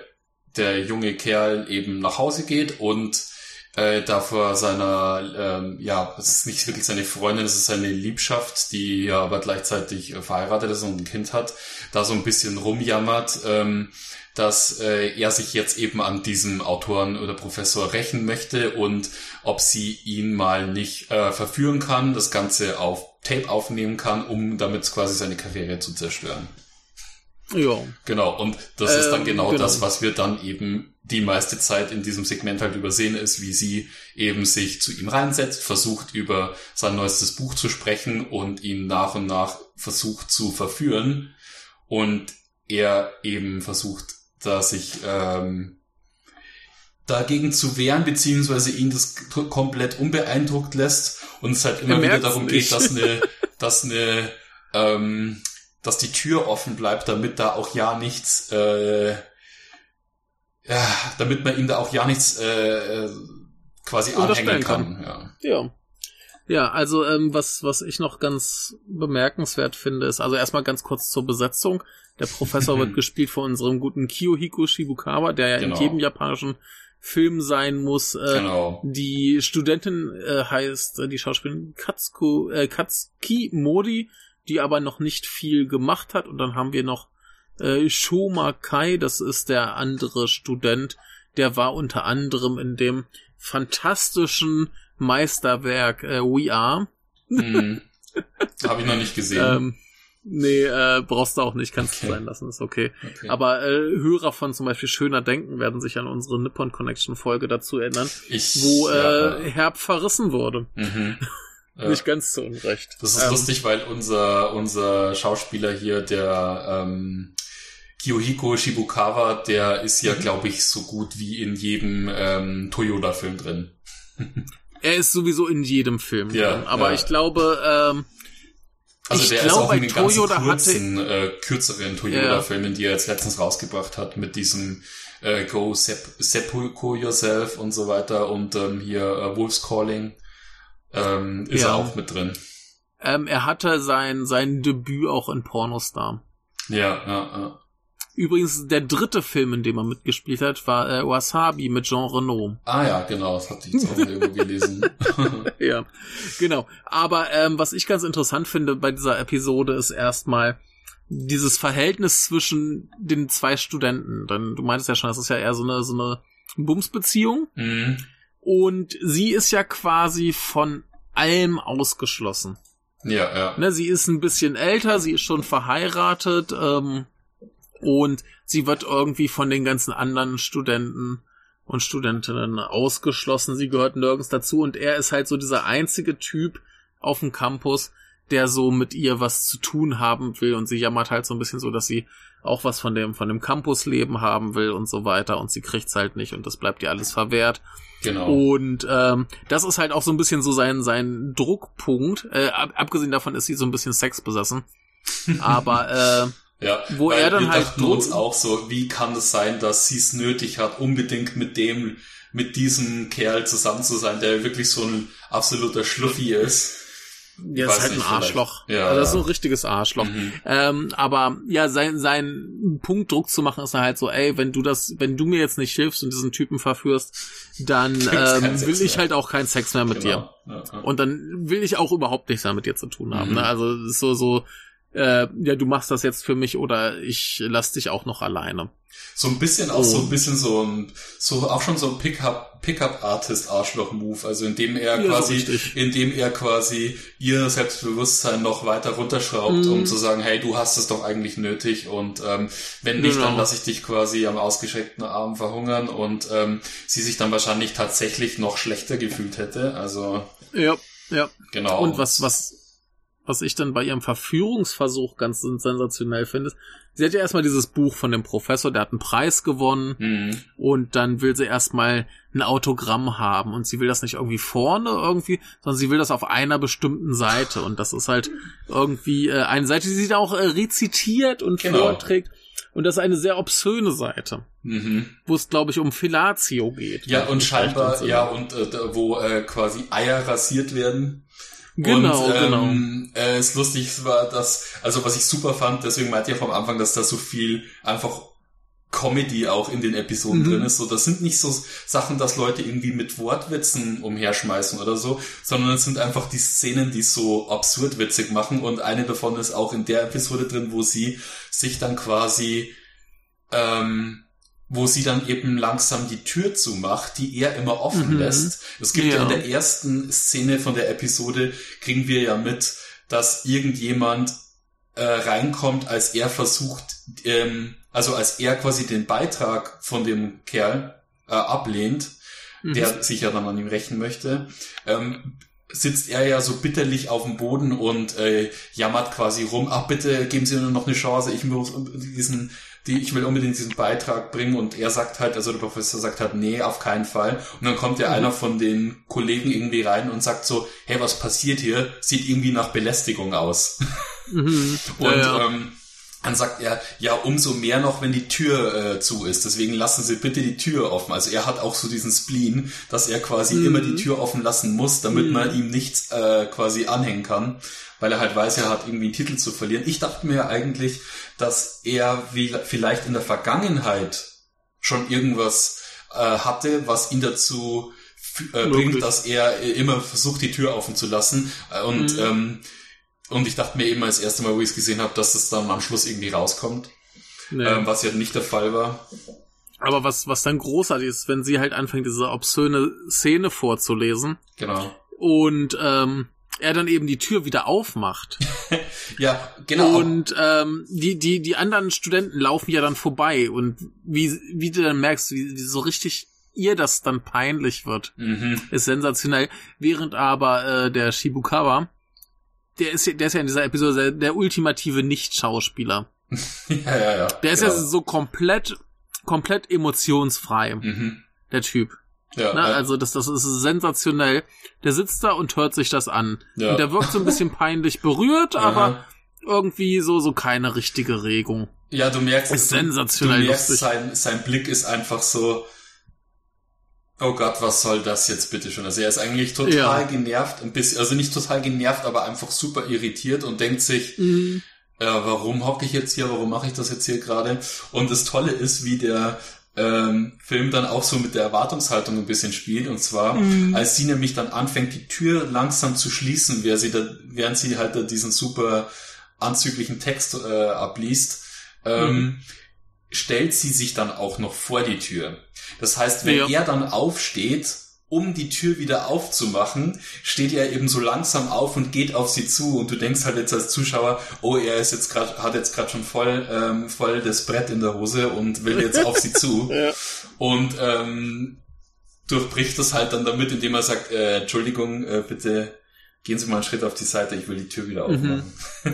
der junge Kerl eben nach Hause geht und äh, da vor seiner, ähm, ja, es ist nicht wirklich seine Freundin, es ist seine Liebschaft, die ja aber gleichzeitig äh, verheiratet ist und ein Kind hat, da so ein bisschen rumjammert, ähm, dass äh, er sich jetzt eben an diesem Autoren oder Professor rächen möchte und ob sie ihn mal nicht äh, verführen kann, das Ganze auf Tape aufnehmen kann, um damit quasi seine Karriere zu zerstören. Ja. Genau, und das ähm, ist dann ähm, genau, genau, das, was wir dann eben die meiste Zeit in diesem Segment halt übersehen ist, wie sie eben sich zu ihm reinsetzt, versucht über sein neuestes Buch zu sprechen und ihn nach und nach versucht zu verführen. Und er eben versucht, da sich ähm, dagegen zu wehren, beziehungsweise ihn das komplett unbeeindruckt lässt. Und es halt immer wieder darum geht, dass eine, dass eine ähm, dass die Tür offen bleibt, damit da auch ja nichts, äh, ja, damit man ihm da auch ja nichts äh, äh quasi anhängen kann. kann. Ja. ja. Ja, also ähm, was, was ich noch ganz bemerkenswert finde, ist also erstmal ganz kurz zur Besetzung. Der Professor wird gespielt von unserem guten Kiyohiko Shibukawa, der ja genau. in jedem japanischen Film sein muss. Äh, genau. Die Studentin äh, heißt, äh, die Schauspielerin Katsuko, äh, Katsuki Mori die aber noch nicht viel gemacht hat. Und dann haben wir noch äh, Shoma Kai, das ist der andere Student, der war unter anderem in dem fantastischen Meisterwerk äh, We Are. Mhm. Habe ich noch nicht gesehen. ähm, nee, äh, brauchst du auch nicht, kannst okay. du sein lassen, ist okay. okay. Aber äh, Hörer von zum Beispiel Schöner Denken werden sich an unsere Nippon Connection Folge dazu erinnern, ich, wo äh, ja, Herb verrissen wurde. Mhm. Nicht ganz zu Unrecht. Das ist ähm, lustig, weil unser, unser Schauspieler hier, der ähm, Kiyohiko Shibukawa, der ist ja, mhm. glaube ich, so gut wie in jedem ähm, Toyota-Film drin. er ist sowieso in jedem Film ja, drin, aber ja. ich glaube, ähm, also ich der glaub, ist auch in den Toyota ganzen kurzen, hatte, äh, kürzeren Toyota-Filmen, die er jetzt letztens rausgebracht hat, mit diesem äh, Go Seppuku Yourself und so weiter und ähm, hier äh, Wolf's Calling ähm, ist ja. er auch mit drin. Ähm, er hatte sein, sein Debüt auch in Pornostar. Ja, ja, ja. Übrigens, der dritte Film, in dem er mitgespielt hat, war äh, Wasabi mit Jean Renault. Ah ja, genau, das hatte ich jetzt auch irgendwo gelesen. ja, genau. Aber ähm, was ich ganz interessant finde bei dieser Episode ist erstmal dieses Verhältnis zwischen den zwei Studenten. Denn du meintest ja schon, das ist ja eher so eine, so eine Bumsbeziehung. Mhm. Und sie ist ja quasi von allem ausgeschlossen. Ja, ja. Ne, sie ist ein bisschen älter, sie ist schon verheiratet ähm, und sie wird irgendwie von den ganzen anderen Studenten und Studentinnen ausgeschlossen. Sie gehört nirgends dazu und er ist halt so dieser einzige Typ auf dem Campus, der so mit ihr was zu tun haben will und sie jammert halt so ein bisschen so, dass sie auch was von dem von dem Campusleben haben will und so weiter und sie kriegt's halt nicht und das bleibt ihr alles verwehrt. Genau. Und ähm, das ist halt auch so ein bisschen so sein, sein Druckpunkt. Äh, ab, abgesehen davon ist sie so ein bisschen sexbesessen. Aber äh, ja, wo er dann wir halt dachten uns auch so, wie kann es sein, dass sie es nötig hat, unbedingt mit dem, mit diesem Kerl zusammen zu sein, der wirklich so ein absoluter Schluffi ist. Ja, ist halt ein Arschloch. Ja, also das ist so ein richtiges Arschloch. Mhm. Ähm, aber ja, sein, sein Punkt Druck zu machen ist halt so, ey, wenn du das, wenn du mir jetzt nicht hilfst und diesen Typen verführst, dann ähm, will ich halt auch keinen Sex mehr mit genau. dir. Ja, ja. Und dann will ich auch überhaupt nichts mehr mit dir zu tun haben. Mhm. Ne? Also ist so, so, äh, ja, du machst das jetzt für mich oder ich lass dich auch noch alleine. So ein bisschen auch oh. so ein bisschen so ein, so auch schon so ein Pickup, Pickup Artist Arschloch Move, also indem er ja, quasi, so indem er quasi ihr Selbstbewusstsein noch weiter runterschraubt, mm. um zu sagen, hey, du hast es doch eigentlich nötig und ähm, wenn nicht, genau. dann lasse ich dich quasi am ausgeschreckten Arm verhungern und ähm, sie sich dann wahrscheinlich tatsächlich noch schlechter gefühlt hätte, also. Ja, ja. Genau. Und was, was was ich dann bei ihrem Verführungsversuch ganz sensationell finde, sie hat ja erstmal dieses Buch von dem Professor, der hat einen Preis gewonnen mhm. und dann will sie erstmal ein Autogramm haben und sie will das nicht irgendwie vorne irgendwie, sondern sie will das auf einer bestimmten Seite und das ist halt irgendwie äh, eine Seite, die sie da auch äh, rezitiert und genau. vorträgt Und das ist eine sehr obszöne Seite, Mhm. wo es, glaube ich, um Fellatio geht. Ja, und scheinbar, ja, und äh, wo äh, quasi Eier rasiert werden. Genau, und, genau. ähm, Äh, es lustig war, dass, also was ich super fand, deswegen meinte ich ja vom Anfang, dass da so viel einfach Comedy auch in den Episoden Mhm. drin ist. So, das sind nicht so Sachen, dass Leute irgendwie mit Wortwitzen umherschmeißen oder so, sondern es sind einfach die Szenen, die so absurd witzig machen. Und eine davon ist auch in der Episode drin, wo sie sich dann quasi ähm, wo sie dann eben langsam die Tür zumacht, die er immer offen Mhm. lässt. Es gibt ja. Ja. in der ersten Szene von der Episode, kriegen wir ja mit, dass irgendjemand äh, reinkommt, als er versucht, ähm, also als er quasi den Beitrag von dem Kerl äh, ablehnt, Mhm. der sich ja dann an ihm rächen möchte, ähm, sitzt er ja so bitterlich auf dem Boden und äh, jammert quasi rum, ach bitte geben Sie mir noch eine Chance, ich muss diesen, die, ich will unbedingt diesen Beitrag bringen und er sagt halt, also der Professor sagt halt, nee, auf keinen Fall. Und dann kommt ja Mhm. einer von den Kollegen irgendwie rein und sagt so, hey, was passiert hier? Sieht irgendwie nach Belästigung aus. Mhm. Und ja, ja. Ähm, dann sagt er, ja, umso mehr noch, wenn die Tür äh, zu ist. Deswegen lassen Sie bitte die Tür offen. Also er hat auch so diesen Spleen, dass er quasi Mhm. immer die Tür offen lassen muss, damit Mhm. man ihm nichts äh, quasi anhängen kann, weil er halt weiß, er hat irgendwie einen Titel zu verlieren. Ich dachte mir eigentlich, dass er wie, vielleicht in der Vergangenheit schon irgendwas äh, hatte, was ihn dazu äh, bringt, dass er immer versucht, die Tür offen zu lassen. Äh, und Mhm. ähm, und ich dachte mir eben als erste Mal, wo ich es gesehen habe, dass das dann am Schluss irgendwie rauskommt, Nee. ähm, was ja nicht der Fall war. Aber was, was dann großartig ist, wenn sie halt anfängt, diese obszöne Szene vorzulesen Genau. und ähm, er dann eben die Tür wieder aufmacht. Ja, genau. Und ähm, die, die, die anderen Studenten laufen ja dann vorbei und wie, wie du dann merkst, wie, wie so richtig ihr das dann peinlich wird, mhm. ist sensationell. Während aber äh, der Shibukawa, der ist, ja- der ist ja in dieser Episode der, der ultimative Nicht-Schauspieler. Ja, ja, ja. Der ist genau. ja so komplett, komplett emotionsfrei, Mhm. der Typ. Ja, Ne? äh, Also das, das ist sensationell. Der sitzt da und hört sich das an. Ja. Und der wirkt so ein bisschen peinlich berührt, aber irgendwie so, so keine richtige Regung. ja, du merkst, ist du, sensationell du merkst lustig. sein, sein Blick ist einfach so, oh Gott, was soll das jetzt bitte schon? Also er ist eigentlich total Ja. genervt, ein bisschen, also nicht total genervt, aber einfach super irritiert und denkt sich, äh, warum hocke ich jetzt hier, warum mache ich das jetzt hier gerade? Und das Tolle ist, wie der ähm, Film dann auch so mit der Erwartungshaltung ein bisschen spielt. Und zwar, Mhm. als sie nämlich dann anfängt, die Tür langsam zu schließen, während sie, da, während sie halt da diesen super anzüglichen Text äh, abliest, ähm, Mhm. stellt sie sich dann auch noch vor die Tür. Das heißt, wenn Ja. er dann aufsteht, um die Tür wieder aufzumachen, steht er eben so langsam auf und geht auf sie zu und du denkst halt jetzt als Zuschauer, oh, er ist jetzt gerade, hat jetzt gerade schon voll, ähm, voll das Brett in der Hose und will jetzt auf sie zu Ja. und ähm, durchbricht das halt dann damit, indem er sagt, äh, Entschuldigung, äh, bitte gehen Sie mal einen Schritt auf die Seite, ich will die Tür wieder aufmachen.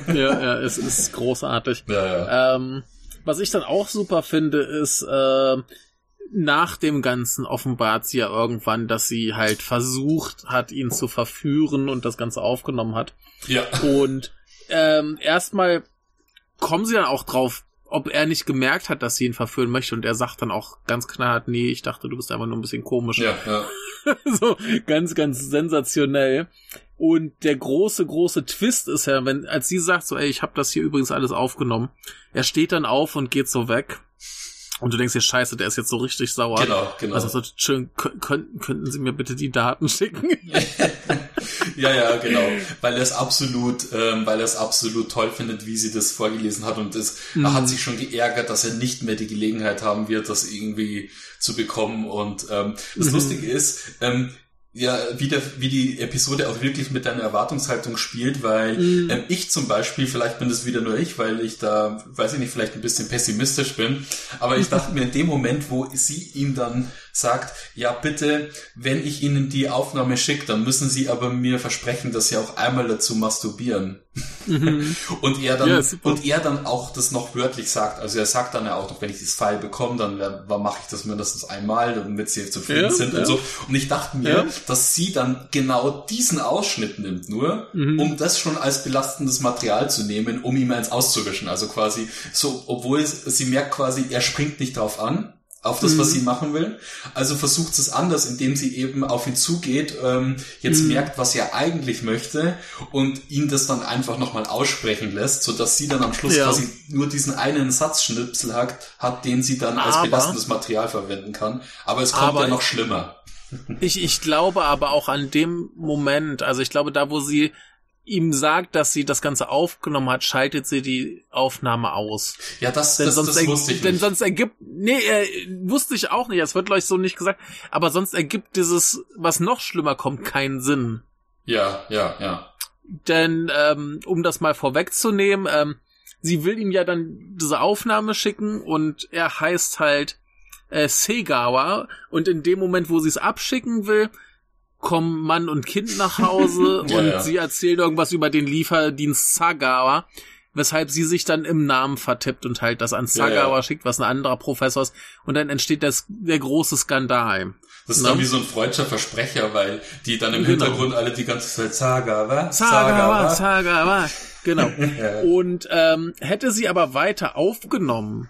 ja, ja, es ist großartig. Ja, ja. Ähm, was ich dann auch super finde, ist, äh, nach dem Ganzen offenbart sie ja irgendwann, dass sie halt versucht hat, ihn zu verführen und das Ganze aufgenommen hat. ja. Und ähm, erstmal kommen sie dann auch drauf, ob er nicht gemerkt hat, dass sie ihn verführen möchte. Und er sagt dann auch ganz knallhart, nee, ich dachte, du bist einfach nur ein bisschen komisch. Ja, ja. so ganz, ganz sensationell. Und der große, große Twist ist ja, wenn, als sie sagt, so, ey, ich habe das hier übrigens alles aufgenommen, er steht dann auf und geht so weg. Und du denkst dir, scheiße, der ist jetzt so richtig sauer. Genau, genau. Also so, schön, könnten, könnten Sie mir bitte die Daten schicken? Ja, ja, genau. Weil er es absolut, ähm, weil er es absolut toll findet, wie sie das vorgelesen hat und das, er hat sich schon geärgert, dass er nicht mehr die Gelegenheit haben wird, das irgendwie zu bekommen. Und ähm, das Mhm. Lustige ist, ähm, ja, wie, der, wie die Episode auch wirklich mit deiner Erwartungshaltung spielt, weil Mhm. ähm, ich zum Beispiel, vielleicht bin das wieder nur ich, weil ich da, weiß ich nicht, vielleicht ein bisschen pessimistisch bin, aber ich dachte mir in dem Moment, wo sie ihm dann sagt, ja bitte, wenn ich Ihnen die Aufnahme schicke, dann müssen Sie aber mir versprechen, dass Sie auch einmal dazu masturbieren. Mhm. und er dann ja, und er dann auch das noch wörtlich sagt. Also er sagt dann ja auch noch, wenn ich dieses Pfeil bekomme, dann, dann mache ich das mindestens einmal, damit sie zufrieden ja, sind ja. und so. Und ich dachte mir, dass sie dann genau diesen Ausschnitt nimmt nur, mhm. um das schon als belastendes Material zu nehmen, um ihm eins auszuwischen. Also quasi so, obwohl sie merkt quasi, er springt nicht drauf an, auf das, mhm. was sie machen will. Also versucht es anders, indem sie eben auf ihn zugeht, ähm, jetzt mhm. merkt, was er eigentlich möchte und ihn das dann einfach nochmal aussprechen lässt, so dass sie dann am Schluss ja. quasi nur diesen einen Satzschnipsel hat, hat, den sie dann als aber, belastendes Material verwenden kann. Aber es kommt ja noch schlimmer. Ich, ich glaube aber auch an dem Moment, also ich glaube da, wo sie ihm sagt, dass sie das Ganze aufgenommen hat, schaltet sie die Aufnahme aus. Ja, das, denn das, sonst das wusste ich Denn sonst ergibt, nee, äh, wusste ich auch nicht, es wird gleich so nicht gesagt, aber sonst ergibt dieses, was noch schlimmer kommt, keinen Sinn. Ja, ja, ja. Denn, ähm, um das mal vorwegzunehmen, ähm, sie will ihm ja dann diese Aufnahme schicken und er heißt halt äh, Segawa und in dem Moment, wo sie es abschicken will, kommen Mann und Kind nach Hause ja, und ja. sie erzählt irgendwas über den Lieferdienst Sagawa, weshalb sie sich dann im Namen vertippt und halt das an Sagawa ja, schickt, was ein anderer Professor ist, und dann entsteht das, der große Skandal. Das ist Na? dann wie so ein freudscher Versprecher, weil die dann im genau. Hintergrund alle die ganze Zeit Sagawa, Sagawa, Sagawa, genau. Und ähm, hätte sie aber weiter aufgenommen,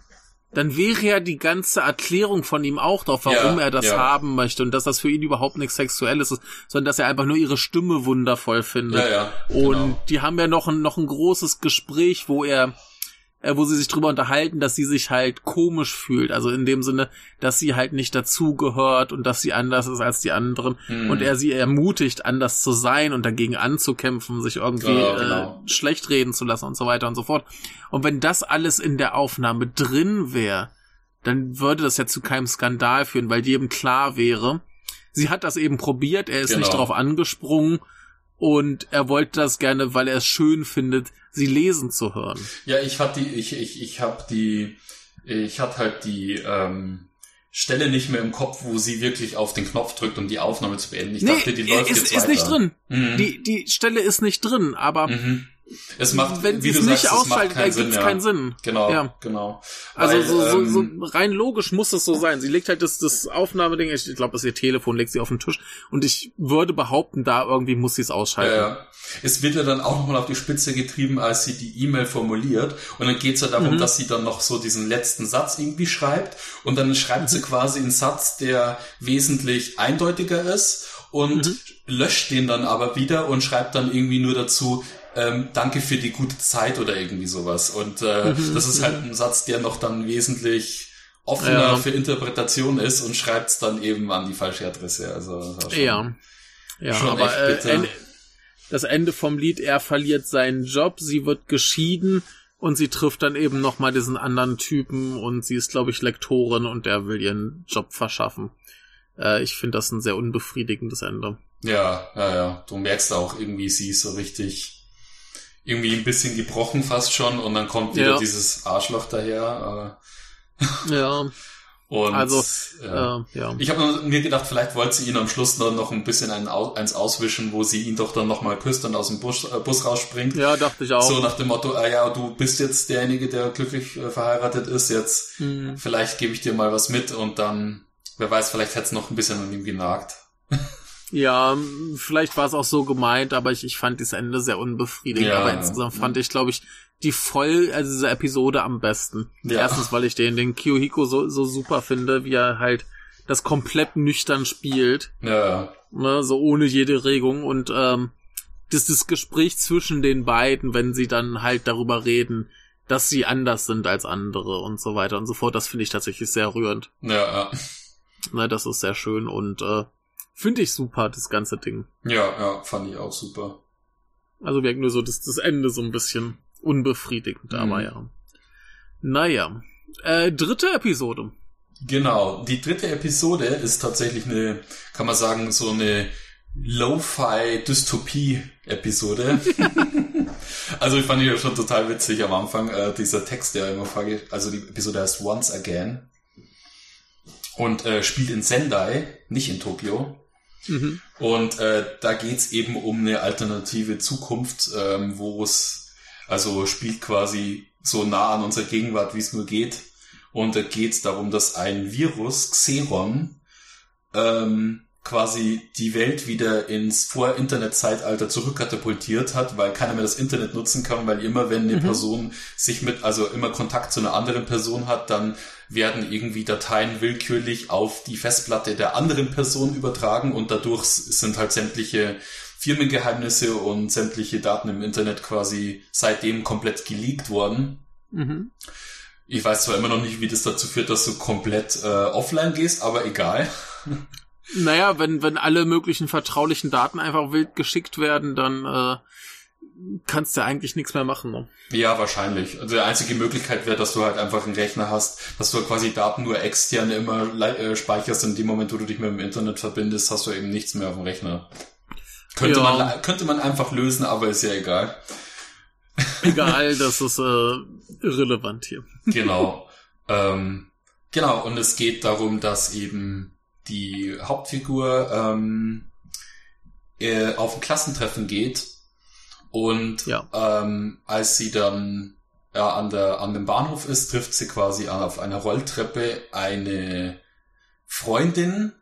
dann wäre ja die ganze Erklärung von ihm auch drauf, warum ja, er das ja. haben möchte und dass das für ihn überhaupt nichts Sexuelles ist, sondern dass er einfach nur ihre Stimme wundervoll findet. Ja, ja, und genau. die haben ja noch ein, noch ein großes Gespräch, wo er äh, wo sie sich drüber unterhalten, dass sie sich halt komisch fühlt. Also in dem Sinne, dass sie halt nicht dazugehört und dass sie anders ist als die anderen. Mhm. Und er sie ermutigt, anders zu sein und dagegen anzukämpfen, sich irgendwie ja, genau. äh, schlecht reden zu lassen und so weiter und so fort. Und wenn das alles in der Aufnahme drin wäre, dann würde das ja zu keinem Skandal führen, weil jedem klar wäre, sie hat das eben probiert, er ist genau. nicht darauf angesprungen und er wollte das gerne, weil er es schön findet, sie lesen zu hören. Ja, ich hatte die, ich, ich, ich habe die, ich hatte halt die ähm, Stelle nicht mehr im Kopf, wo sie wirklich auf den Knopf drückt, um die Aufnahme zu beenden. Ich nee, dachte, die läuft ist, jetzt ist weiter. nicht drin. Mhm. Die, die Stelle ist nicht drin, aber mhm. Es macht, wenn sie es nicht ausschaltet, dann gibt es keinen Sinn. Genau, ja. genau. Also Weil, so, so, so ähm, rein logisch muss es so sein. Sie legt halt das, das Aufnahmeding, ich glaube, das ist ihr Telefon, legt sie auf den Tisch und ich würde behaupten, da irgendwie muss sie es ausschalten. Ja, ja. Es wird ja dann auch nochmal auf die Spitze getrieben, als sie die E-Mail formuliert und dann geht es ja darum, mhm. dass sie dann noch so diesen letzten Satz irgendwie schreibt und dann schreibt mhm. sie quasi einen Satz, der wesentlich eindeutiger ist und mhm. löscht den dann aber wieder und schreibt dann irgendwie nur dazu, ähm, danke für die gute Zeit oder irgendwie sowas. Und äh, mhm, das ist halt ein Satz, der noch dann wesentlich offener ja. für Interpretation ist und schreibt es dann eben an die falsche Adresse. Also schon, ja, ja, schon aber äh, das Ende vom Lied, er verliert seinen Job, sie wird geschieden und sie trifft dann eben noch mal diesen anderen Typen und sie ist, glaube ich, Lektorin und der will ihren Job verschaffen. Äh, ich finde das ein sehr unbefriedigendes Ende. Ja, ja, ja. Du merkst auch irgendwie, sie ist so richtig irgendwie ein bisschen gebrochen fast schon und dann kommt wieder ja. dieses Arschloch daher. Äh. Ja. Und also, ja. Äh, ja. ich habe mir gedacht, vielleicht wollte sie ihn am Schluss dann noch ein bisschen ein, eins auswischen, wo sie ihn doch dann nochmal küsst und aus dem Bus, äh, Bus rausspringt. Ja, dachte ich auch. So nach dem Motto, ah ja, du bist jetzt derjenige, der glücklich äh, verheiratet ist, jetzt mhm. vielleicht gebe ich dir mal was mit und dann, wer weiß, vielleicht hätte es noch ein bisschen an ihm genagt. Ja, vielleicht war es auch so gemeint, aber ich, ich fand das Ende sehr unbefriedigend. Ja, aber insgesamt fand ich, glaube ich, die voll, also diese Episode am besten. Ja. Erstens, weil ich den, den Kiyohiko so, so super finde, wie er halt das komplett nüchtern spielt. Ja. Ne, so ohne jede Regung und ähm, das, das Gespräch zwischen den beiden, wenn sie dann halt darüber reden, dass sie anders sind als andere und so weiter und so fort, das finde ich tatsächlich sehr rührend. Ja, ja. Ne, das ist sehr schön und äh, Finde ich super, das ganze Ding. Ja, ja, fand ich auch super. Also wirkt nur so das, das Ende so ein bisschen unbefriedigend, mhm. aber ja. Naja. Äh, dritte Episode. Genau, die dritte Episode ist tatsächlich eine, kann man sagen, so eine Lo-Fi-Dystopie-Episode. also ich fand die ja schon total witzig am Anfang, äh, dieser Text, der immer frage, also die Episode heißt Once Again und äh, spielt in Sendai, nicht in Tokio. Mhm. Und äh, da geht's eben um eine alternative Zukunft, ähm, wo es Also spielt quasi so nah an unserer Gegenwart, wie es nur geht. Und da geht es darum, dass ein Virus, Xeron, ähm, quasi die Welt wieder ins Vor-Internet-Zeitalter zurückkatapultiert hat, weil keiner mehr das Internet nutzen kann, weil immer wenn eine mhm. Person sich mit, also immer Kontakt zu einer anderen Person hat, dann werden irgendwie Dateien willkürlich auf die Festplatte der anderen Person übertragen und dadurch sind halt sämtliche Firmengeheimnisse und sämtliche Daten im Internet quasi seitdem komplett geleakt worden. Mhm. Ich weiß zwar immer noch nicht, wie das dazu führt, dass du komplett äh, offline gehst, aber egal. Naja, wenn, wenn alle möglichen vertraulichen Daten einfach wild geschickt werden, dann äh, kannst du eigentlich nichts mehr machen. Ne? Ja, wahrscheinlich. Also die einzige Möglichkeit wäre, dass du halt einfach einen Rechner hast, dass du quasi Daten nur extern immer äh, speicherst. In dem Moment, wo du dich mit dem Internet verbindest, hast du eben nichts mehr auf dem Rechner. Könnte, ja. man, könnte man einfach lösen, aber ist ja egal. Egal, das ist äh, irrelevant hier. Genau. Ähm, genau, und es geht darum, dass eben die Hauptfigur ähm, äh, auf ein Klassentreffen geht und ja. ähm, als sie dann ja, an, der, an dem Bahnhof ist, trifft sie quasi auf einer Rolltreppe eine Freundin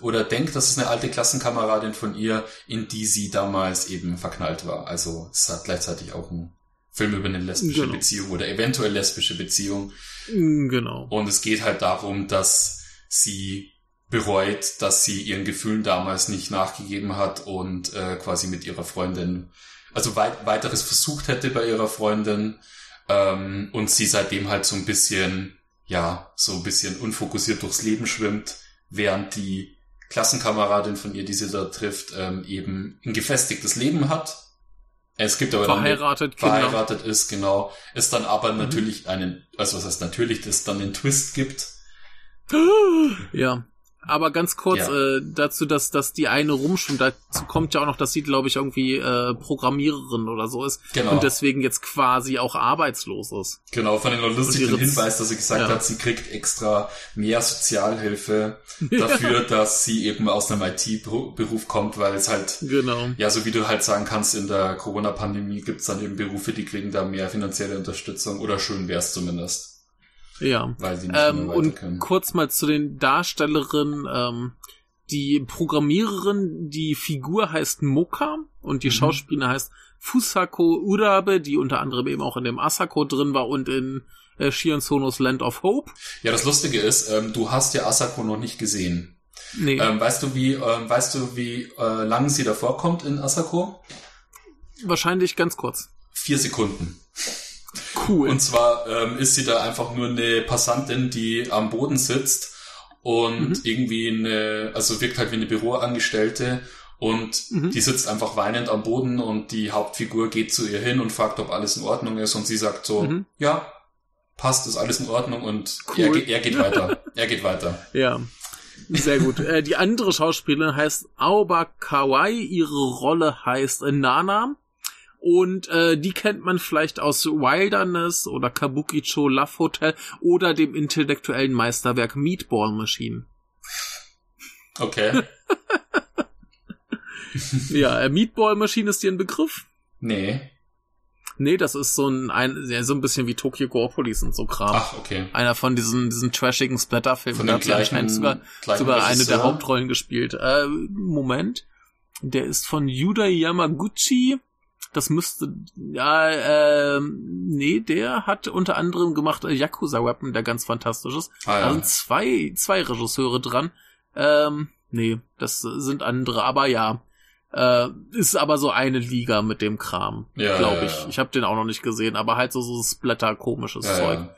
oder denkt, das ist eine alte Klassenkameradin von ihr, in die sie damals eben verknallt war. Also es hat gleichzeitig auch ein Film über eine lesbische genau. Beziehung oder eventuell lesbische Beziehung. Genau. Und es geht halt darum, dass sie bereut, dass sie ihren Gefühlen damals nicht nachgegeben hat und äh, quasi mit ihrer Freundin, also weit, weiteres versucht hätte bei ihrer Freundin ähm, und sie seitdem halt so ein bisschen, ja, so ein bisschen unfokussiert durchs Leben schwimmt, während die Klassenkameradin von ihr, die sie da trifft, ähm, eben ein gefestigtes Leben hat. Es gibt aber verheiratet, dann, verheiratet ist, genau. Es dann aber mhm. natürlich einen, also was heißt natürlich, dass es dann einen Twist gibt. Ja. Aber ganz kurz ja. äh, dazu, dass, dass die eine rumschwimmt. Dazu kommt ja auch noch, dass sie, glaube ich, irgendwie äh, Programmiererin oder so ist. Genau. Und deswegen jetzt quasi auch arbeitslos ist. Genau, von den lustigen Hinweis, dass sie gesagt ja. hat, sie kriegt extra mehr Sozialhilfe dafür, dass sie eben aus einem IT-Beruf kommt, weil es halt, genau. ja, so wie du halt sagen kannst, in der Corona-Pandemie gibt es dann eben Berufe, die kriegen da mehr finanzielle Unterstützung oder schön wär's zumindest. Ja. Weil sie nicht ähm, mehr und können. kurz mal zu den Darstellerinnen. Ähm, die Programmiererin, die Figur heißt Moka und die mhm. Schauspielerin heißt Fusako Urabe, die unter anderem eben auch in dem Asako drin war und in äh, Shion Sonos Land of Hope. Ja, das Lustige ist, ähm, du hast ja Asako noch nicht gesehen. Nee. Ähm, weißt du, wie, ähm, weißt du, wie äh, lang sie davor kommt in Asako? Wahrscheinlich ganz kurz. Vier Sekunden. Cool. Und zwar ähm, ist sie da einfach nur eine Passantin, die am Boden sitzt und mhm. irgendwie eine, also wirkt halt wie eine Büroangestellte und mhm. die sitzt einfach weinend am Boden und die Hauptfigur geht zu ihr hin und fragt, ob alles in Ordnung ist und sie sagt so, mhm. ja, passt, ist alles in Ordnung und cool. er, er geht weiter. er geht weiter. Ja. Sehr gut. äh, die andere Schauspielerin heißt Aoba Kawai. Ihre Rolle heißt Nana. Und äh, die kennt man vielleicht aus Wilderness oder Kabukicho Love Hotel oder dem intellektuellen Meisterwerk Meatball Machine. Okay. ja, äh, Meatball Machine ist dir ein Begriff? Nee. Nee, das ist so ein, ein so ein bisschen wie Tokyo Gore Police und so Kram. Ach, okay. Einer von diesen, diesen trashigen Splatter-Filmen. Da hat sie anscheinend sogar, sogar eine der Hauptrollen gespielt. Äh, Moment. Der ist von Yuda Yamaguchi das müsste, ja, ähm, nee, der hat unter anderem gemacht äh, Yakuza Weapon, der ganz fantastisch ist. Ah, ja. Da sind zwei, zwei Regisseure dran. Ähm, nee, das sind andere, aber ja. Äh, ist aber so eine Liga mit dem Kram, ja, glaube ich. Ja, ja. Ich habe den auch noch nicht gesehen, aber halt so, so Splatter-komisches Zeug.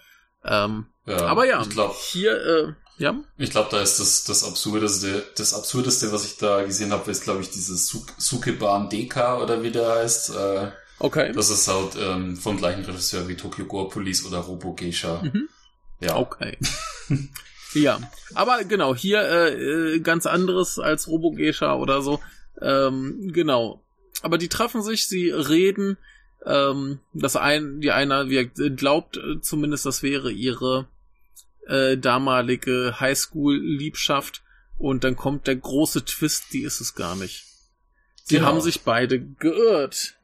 Ähm, aber ja, glaub, hier, äh, ja. Ich glaube, da ist das, das Absurdeste, das Absurdeste, was ich da gesehen habe, ist, glaube ich, dieses Sukeban Deka oder wie der heißt. Äh, okay. Das ist halt ähm, vom gleichen Regisseur wie Tokyo Gore Police oder Robo Geisha. Mhm. Ja. Okay. ja, aber genau, hier äh, äh, ganz anderes als Robo Geisha oder so. Ähm, genau. Aber die treffen sich, sie reden. Ähm, das ein, die einer glaubt äh, zumindest, das wäre ihre äh, damalige Highschool-Liebschaft und dann kommt der große Twist, die ist es gar nicht. Sie genau. haben sich beide geirrt.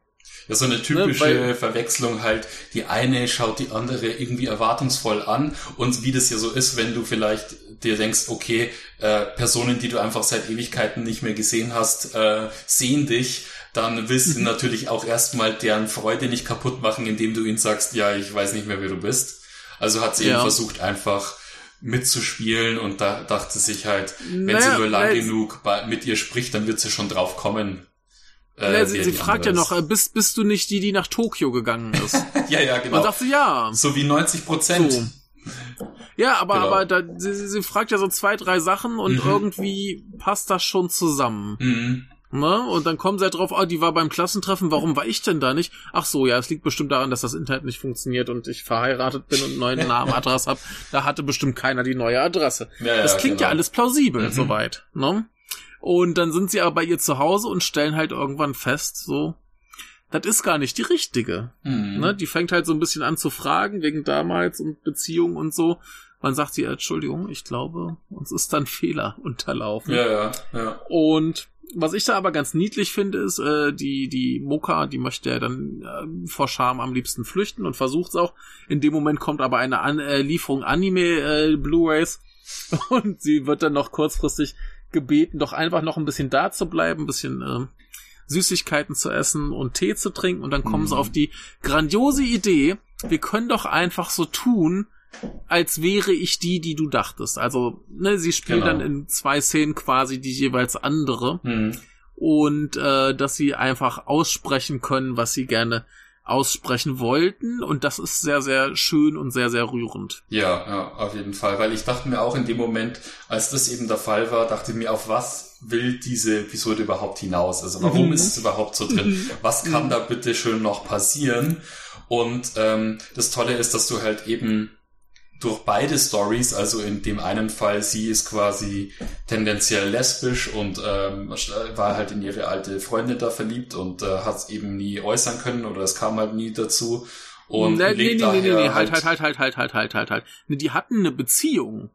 Ja, so eine typische ne, Verwechslung halt. Die eine schaut die andere irgendwie erwartungsvoll an und wie das ja so ist, wenn du vielleicht dir denkst, okay, äh, Personen, die du einfach seit Ewigkeiten nicht mehr gesehen hast, äh, sehen dich, dann willst du natürlich auch erstmal deren Freude nicht kaputt machen, indem du ihnen sagst, ja, ich weiß nicht mehr, wer du bist. Also hat sie ja. eben versucht, einfach mitzuspielen und da dachte sich halt, wenn naja, sie nur lang genug mit ihr spricht, dann wird sie schon drauf kommen. Äh, ja, sie, sie fragt ja noch, äh, bist, bist du nicht die, die nach Tokio gegangen ist? ja, ja, genau. Und sagte ja. So wie 90 Prozent. So. Ja, aber, genau. aber da, sie, sie fragt ja so zwei, drei Sachen und mhm. irgendwie passt das schon zusammen. Mhm. Ne? Und dann kommen sie halt drauf, ah, die war beim Klassentreffen, warum war ich denn da nicht? Ach so, ja, es liegt bestimmt daran, dass das Internet nicht funktioniert und ich verheiratet bin und einen neuen Namen, Adresse habe. Da hatte bestimmt keiner die neue Adresse. Ja, ja, das klingt genau. ja alles plausibel, mhm. soweit. Ne? Und dann sind sie aber bei ihr zu Hause und stellen halt irgendwann fest, so, das ist gar nicht die richtige. Mhm. Ne? Die fängt halt so ein bisschen an zu fragen, wegen damals und Beziehungen und so. Dann sagt sie, Entschuldigung, ich glaube, uns ist dann Fehler unterlaufen. Ja, ja, ja. Und was ich da aber ganz niedlich finde, ist, äh, die, die Moka, die möchte ja dann äh, vor Scham am liebsten flüchten und versucht es auch. In dem Moment kommt aber eine An äh, Lieferung Anime äh, Blu-rays und sie wird dann noch kurzfristig gebeten, doch einfach noch ein bisschen da zu bleiben, ein bisschen äh, Süßigkeiten zu essen und Tee zu trinken und dann kommen mhm. sie auf die grandiose Idee, wir können doch einfach so tun, als wäre ich die, die du dachtest. Also, ne, sie spielen genau. dann in zwei Szenen quasi die jeweils andere. Mhm. Und äh, dass sie einfach aussprechen können, was sie gerne aussprechen wollten. Und das ist sehr, sehr schön und sehr, sehr rührend. Ja, ja, auf jeden Fall. Weil ich dachte mir auch in dem Moment, als das eben der Fall war, dachte ich mir, auf was will diese Episode überhaupt hinaus? Also warum mhm. ist es überhaupt so drin? Mhm. Was kann mhm. da bitte schön noch passieren? Und ähm, das Tolle ist, dass du halt eben durch beide Stories, also in dem einen Fall, sie ist quasi tendenziell lesbisch und ähm, war halt in ihre alte Freundin da verliebt und äh, hat es eben nie äußern können oder es kam halt nie dazu. Und nee, nee, nee, nee, nee, halt, halt, halt, halt, halt, halt, halt, halt, halt. Die hatten eine Beziehung.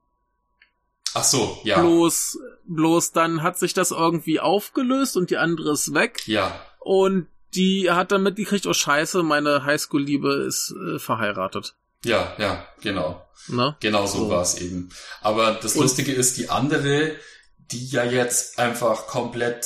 Ach so, ja. Bloß, bloß dann hat sich das irgendwie aufgelöst und die andere ist weg. Ja. Und die hat dann mitgekriegt, oh scheiße, meine Highschool-Liebe ist äh, verheiratet. Ja, ja, genau. Na? Genau so, so. war es eben. Aber das Und Lustige ist, die andere, die ja jetzt einfach komplett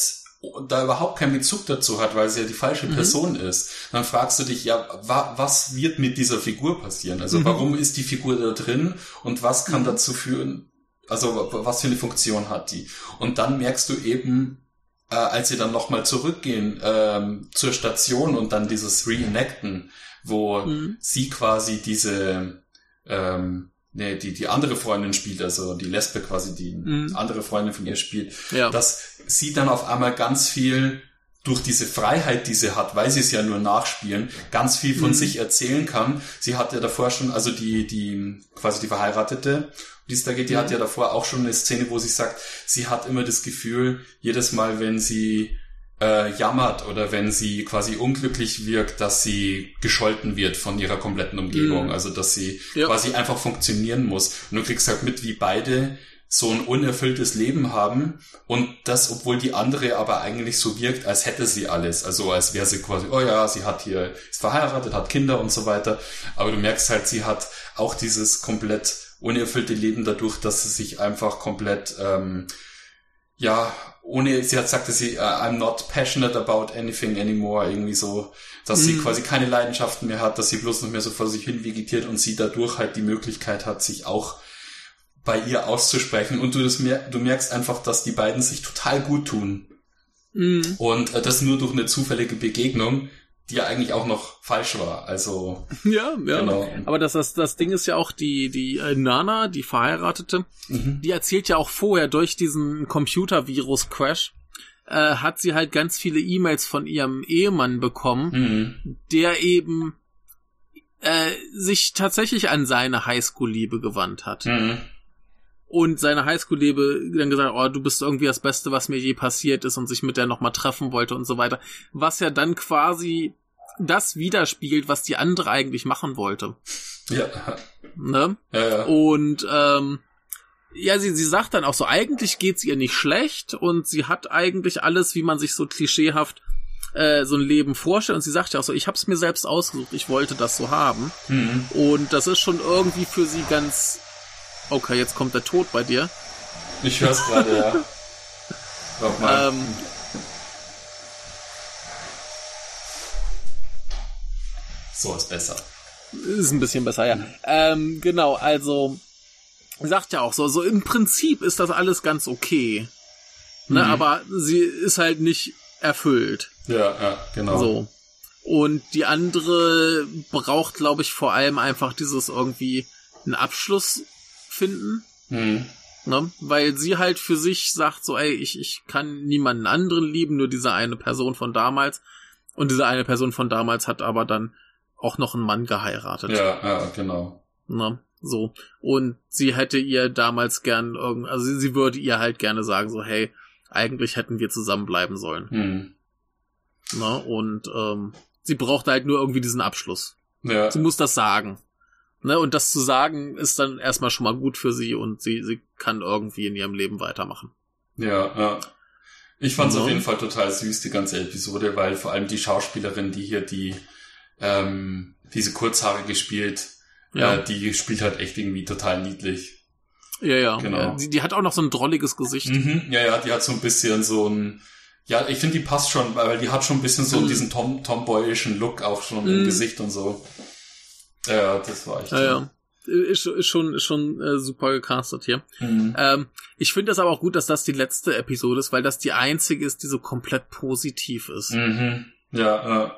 da überhaupt keinen Bezug dazu hat, weil sie ja die falsche mhm. Person ist, dann fragst du dich, ja, wa was wird mit dieser Figur passieren? Also mhm. warum ist die Figur da drin und was kann mhm. dazu führen, also was für eine Funktion hat die? Und dann merkst du eben, äh, als sie dann nochmal zurückgehen ähm, zur Station und dann dieses Reenacten, wo mhm. sie quasi diese ähm, nee, die, die andere Freundin spielt, also die Lesbe quasi, die mhm. andere Freundin von ihr spielt, ja. dass sie dann auf einmal ganz viel durch diese Freiheit, die sie hat, weil sie es ja nur nachspielen, ganz viel von mhm. sich erzählen kann. Sie hat ja davor schon, also die, die, quasi die Verheiratete, die da geht, die mhm. hat ja davor auch schon eine Szene, wo sie sagt, sie hat immer das Gefühl, jedes Mal, wenn sie äh, jammert oder wenn sie quasi unglücklich wirkt, dass sie gescholten wird von ihrer kompletten Umgebung. Mhm. Also dass sie ja. quasi einfach funktionieren muss. Und du kriegst halt mit, wie beide so ein unerfülltes Leben haben und das, obwohl die andere aber eigentlich so wirkt, als hätte sie alles. Also als wäre sie quasi, oh ja, sie hat hier, ist verheiratet, hat Kinder und so weiter. Aber du merkst halt, sie hat auch dieses komplett unerfüllte Leben dadurch, dass sie sich einfach komplett ähm, ja, ohne, sie hat gesagt, dass sie, uh, I'm not passionate about anything anymore, irgendwie so, dass mm. sie mhm. quasi keine Leidenschaften mehr hat, dass sie bloß noch mehr so vor sich hin vegetiert und sie dadurch halt die Möglichkeit hat, sich auch bei ihr auszusprechen und du das mer du merkst einfach, dass die beiden sich total gut tun. Mm. Und äh, das nur durch eine zufällige Begegnung, die ja eigentlich auch noch falsch war. Also ja, ja. Genau. Aber das, das, das Ding ist ja auch die die äh, Nana, die Verheiratete, mhm. die erzählt ja auch vorher durch diesen Computervirus-Crash äh, hat sie halt ganz viele E-Mails von ihrem Ehemann bekommen, mhm. der eben äh, sich tatsächlich an seine Highschool-Liebe gewandt hat. Mhm und seine Highschool-Liebe dann gesagt, oh, du bist irgendwie das Beste, was mir je passiert ist und sich mit der nochmal treffen wollte und so weiter. Was ja dann quasi das widerspiegelt, was die andere eigentlich machen wollte. Ja. Ne? Ja, ja. Und ähm, ja, sie, sie sagt dann auch so, eigentlich geht's ihr nicht schlecht und sie hat eigentlich alles, wie man sich so klischeehaft äh, so ein Leben vorstellt und sie sagt ja auch so, ich habe es mir selbst ausgesucht, ich wollte das so haben. Mhm. Und das ist schon irgendwie für sie ganz okay, jetzt kommt der Tod bei dir. Ich höre es gerade, ja. Sag mal. Ähm, so ist besser. Ist ein bisschen besser, ja. Ähm, genau, also sagt ja auch so, so im Prinzip ist das alles ganz okay. Ne, mhm. aber sie ist halt nicht erfüllt. Ja, ja, genau. So. Und die andere braucht, glaube ich, vor allem einfach dieses irgendwie einen Abschluss finden. Mhm. Ne? Weil sie halt für sich sagt so, ey, ich, ich kann niemanden anderen lieben, nur diese eine Person von damals. Und diese eine Person von damals hat aber dann auch noch einen Mann geheiratet. Ja, ja, genau. Ne? So. Und sie hätte ihr damals gern irgend, also sie, sie würde ihr halt gerne sagen, so, hey, eigentlich hätten wir zusammenbleiben sollen. Hm. Ne? Und ähm, sie braucht halt nur irgendwie diesen Abschluss. Ja. Sie muss das sagen. Ne? Und das zu sagen ist dann erstmal schon mal gut für sie und sie, sie kann irgendwie in ihrem Leben weitermachen. Ja, ja. Ich fand es mhm. auf jeden Fall total süß, die ganze Episode, weil vor allem die Schauspielerin, die hier die ähm, diese Kurzhaare gespielt, ja. Äh, die spielt halt echt irgendwie total niedlich. Ja, ja. Genau. Ja, die, die, hat auch noch so ein drolliges Gesicht. Mhm, ja, ja, die hat so ein bisschen so ein, ja, ich finde, die passt schon, weil die hat schon ein bisschen so mhm. diesen Tom, tomboyischen Look auch schon mhm. im Gesicht und so. Ja, das war echt. Ja, ja. Ist, ist schon, ist schon äh, super gecastet hier. Mhm. Ähm, ich finde das aber auch gut, dass das die letzte Episode ist, weil das die einzige ist, die so komplett positiv ist. Mhm. Ja, ja.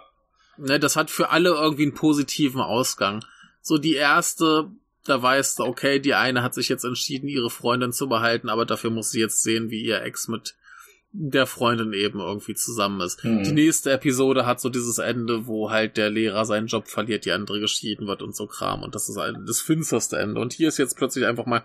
Ne, das hat für alle irgendwie einen positiven Ausgang. So die erste, da weißt du, okay, die eine hat sich jetzt entschieden, ihre Freundin zu behalten, aber dafür muss sie jetzt sehen, wie ihr Ex mit der Freundin eben irgendwie zusammen ist. Mhm. Die nächste Episode hat so dieses Ende, wo halt der Lehrer seinen Job verliert, die andere geschieden wird und so Kram. Und das ist ein, das finsterste Ende. Und hier ist jetzt plötzlich einfach mal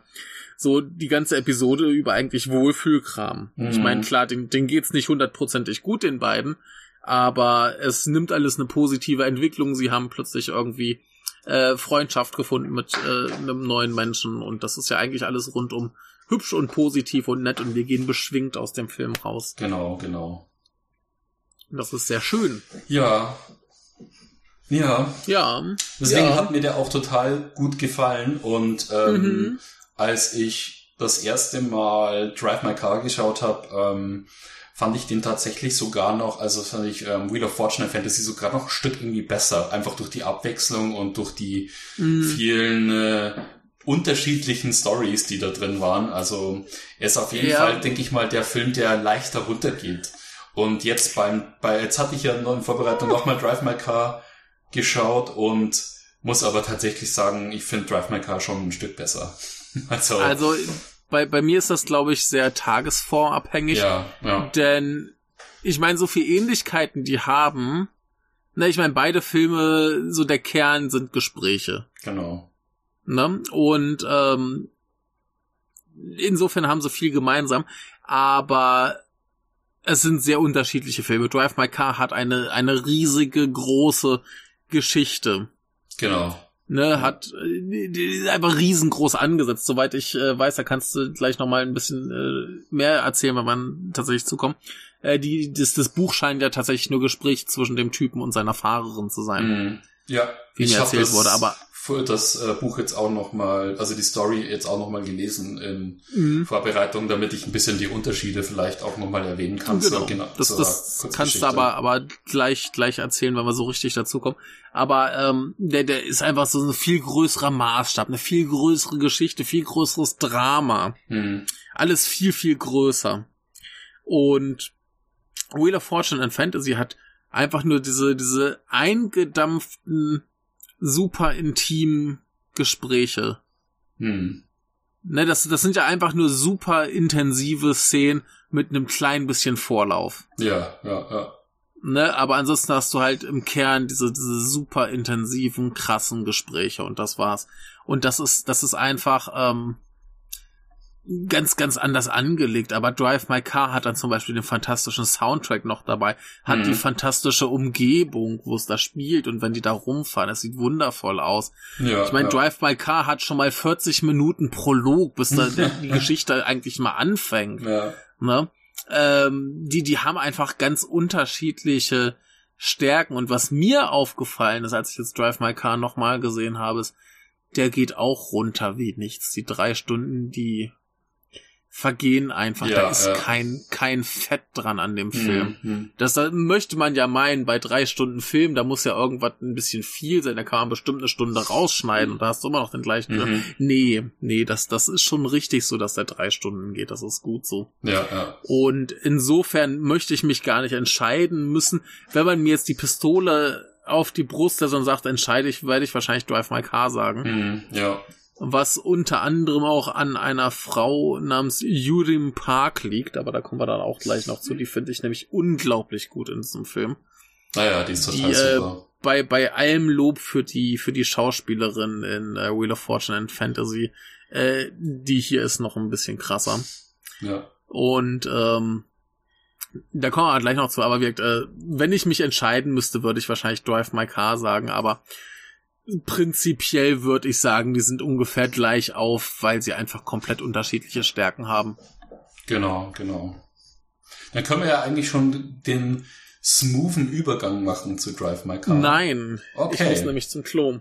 so die ganze Episode über eigentlich Wohlfühlkram. Mhm. Ich meine, klar, den, den geht's nicht hundertprozentig gut, den beiden. Aber es nimmt alles eine positive Entwicklung. Sie haben plötzlich irgendwie äh, Freundschaft gefunden mit äh, einem neuen Menschen und das ist ja eigentlich alles rundum hübsch und positiv und nett und wir gehen beschwingt aus dem Film raus. Genau, genau. Das ist sehr schön. Ja. Ja. Ja. Deswegen ja. hat mir der auch total gut gefallen und ähm, mhm. als ich das erste Mal Drive My Car geschaut habe, ähm, fand ich den tatsächlich sogar noch, also fand ich ähm, Wheel of Fortune Fantasy sogar noch ein Stück irgendwie besser, einfach durch die Abwechslung und durch die mhm. vielen äh, unterschiedlichen Stories, die da drin waren. Also er ist auf jeden ja. Fall, denke ich mal, der Film, der leichter runtergeht. Und jetzt beim, bei, jetzt hatte ich ja in Vorbereitung nochmal Drive My Car geschaut und muss aber tatsächlich sagen, ich finde Drive My Car schon ein Stück besser. Also, also bei, bei mir ist das, glaube ich, sehr tagesformabhängig. Ja, ja. Denn ich meine, so viel Ähnlichkeiten die haben. Ne, ich meine, beide Filme, so der Kern sind Gespräche. Genau. Ne? Und ähm, insofern haben sie viel gemeinsam, aber es sind sehr unterschiedliche Filme. Drive My Car hat eine, eine riesige, große Geschichte. Genau ne, hat äh, einfach riesengroß angesetzt. Soweit ich äh, weiß, da kannst du gleich noch mal ein bisschen äh, mehr erzählen, wenn man tatsächlich zukommt. Äh, die, das, das Buch scheint ja tatsächlich nur Gespräch zwischen dem Typen und seiner Fahrerin zu sein. Mm, ja, wie mir erzählt wurde, aber das äh, Buch jetzt auch noch mal, also die Story jetzt auch noch mal gelesen in mhm. Vorbereitung, damit ich ein bisschen die Unterschiede vielleicht auch noch mal erwähnen kann. Genau, so, genau das, das kannst du aber, aber gleich, gleich erzählen, wenn wir so richtig dazu kommen. Aber ähm, der, der ist einfach so ein viel größerer Maßstab, eine viel größere Geschichte, viel größeres Drama. Mhm. Alles viel, viel größer. Und Wheel of Fortune and Fantasy hat einfach nur diese, diese eingedampften super intim Gespräche. Hm. Ne, das, das sind ja einfach nur super intensive Szenen mit einem kleinen bisschen Vorlauf. Ja, ja, ja. Ne, aber ansonsten hast du halt im Kern diese, diese super intensiven, krassen Gespräche und das war's. Und das ist, das ist einfach, ähm, ganz, ganz anders angelegt. Aber Drive My Car hat dann zum Beispiel den fantastischen Soundtrack noch dabei, hat mhm. die fantastische Umgebung, wo es da spielt und wenn die da rumfahren, das sieht wundervoll aus. Ja, ich meine, ja. Drive My Car hat schon mal 40 Minuten Prolog, bis da die Geschichte eigentlich mal anfängt. Ja. Ne? ähm, die, die haben einfach ganz unterschiedliche Stärken. Und was mir aufgefallen ist, als ich jetzt Drive My Car nochmal gesehen habe, ist, der geht auch runter wie nichts. Die drei Stunden, die vergehen einfach. Ja, da ist ja. kein, kein Fett dran an dem Film. Mhm. Das da möchte man ja meinen, bei drei Stunden Film, da muss ja irgendwas ein bisschen viel sein, da kann man bestimmt eine Stunde rausschneiden und da hast du immer noch den gleichen. Mhm. Nee, nee, das, das ist schon richtig so, dass der drei Stunden geht. Das ist gut so. Ja, ja. Und insofern möchte ich mich gar nicht entscheiden müssen. Wenn man mir jetzt die Pistole auf die Brust der und sagt, entscheide ich, werde ich wahrscheinlich Drive My Car sagen. Mhm, ja was unter anderem auch an einer Frau namens Yurim Park liegt, aber da kommen wir dann auch gleich noch zu. Die finde ich nämlich unglaublich gut in diesem Film. Naja, die ist total die, äh, super. Äh, bei, bei allem Lob für die, für die Schauspielerin in äh, Wheel of Fortune and Fantasy, äh, die hier ist noch ein bisschen krasser. Ja. Und ähm, da kommen wir gleich noch zu, aber wirkt, äh, wenn ich mich entscheiden müsste, würde ich wahrscheinlich Drive My Car sagen, aber prinzipiell würde ich sagen, die sind ungefähr gleich auf, weil sie einfach komplett unterschiedliche Stärken haben. Genau, genau. Dann können wir ja eigentlich schon den smoothen Übergang machen zu Drive My Car. Nein, okay. ich muss nämlich zum Klo.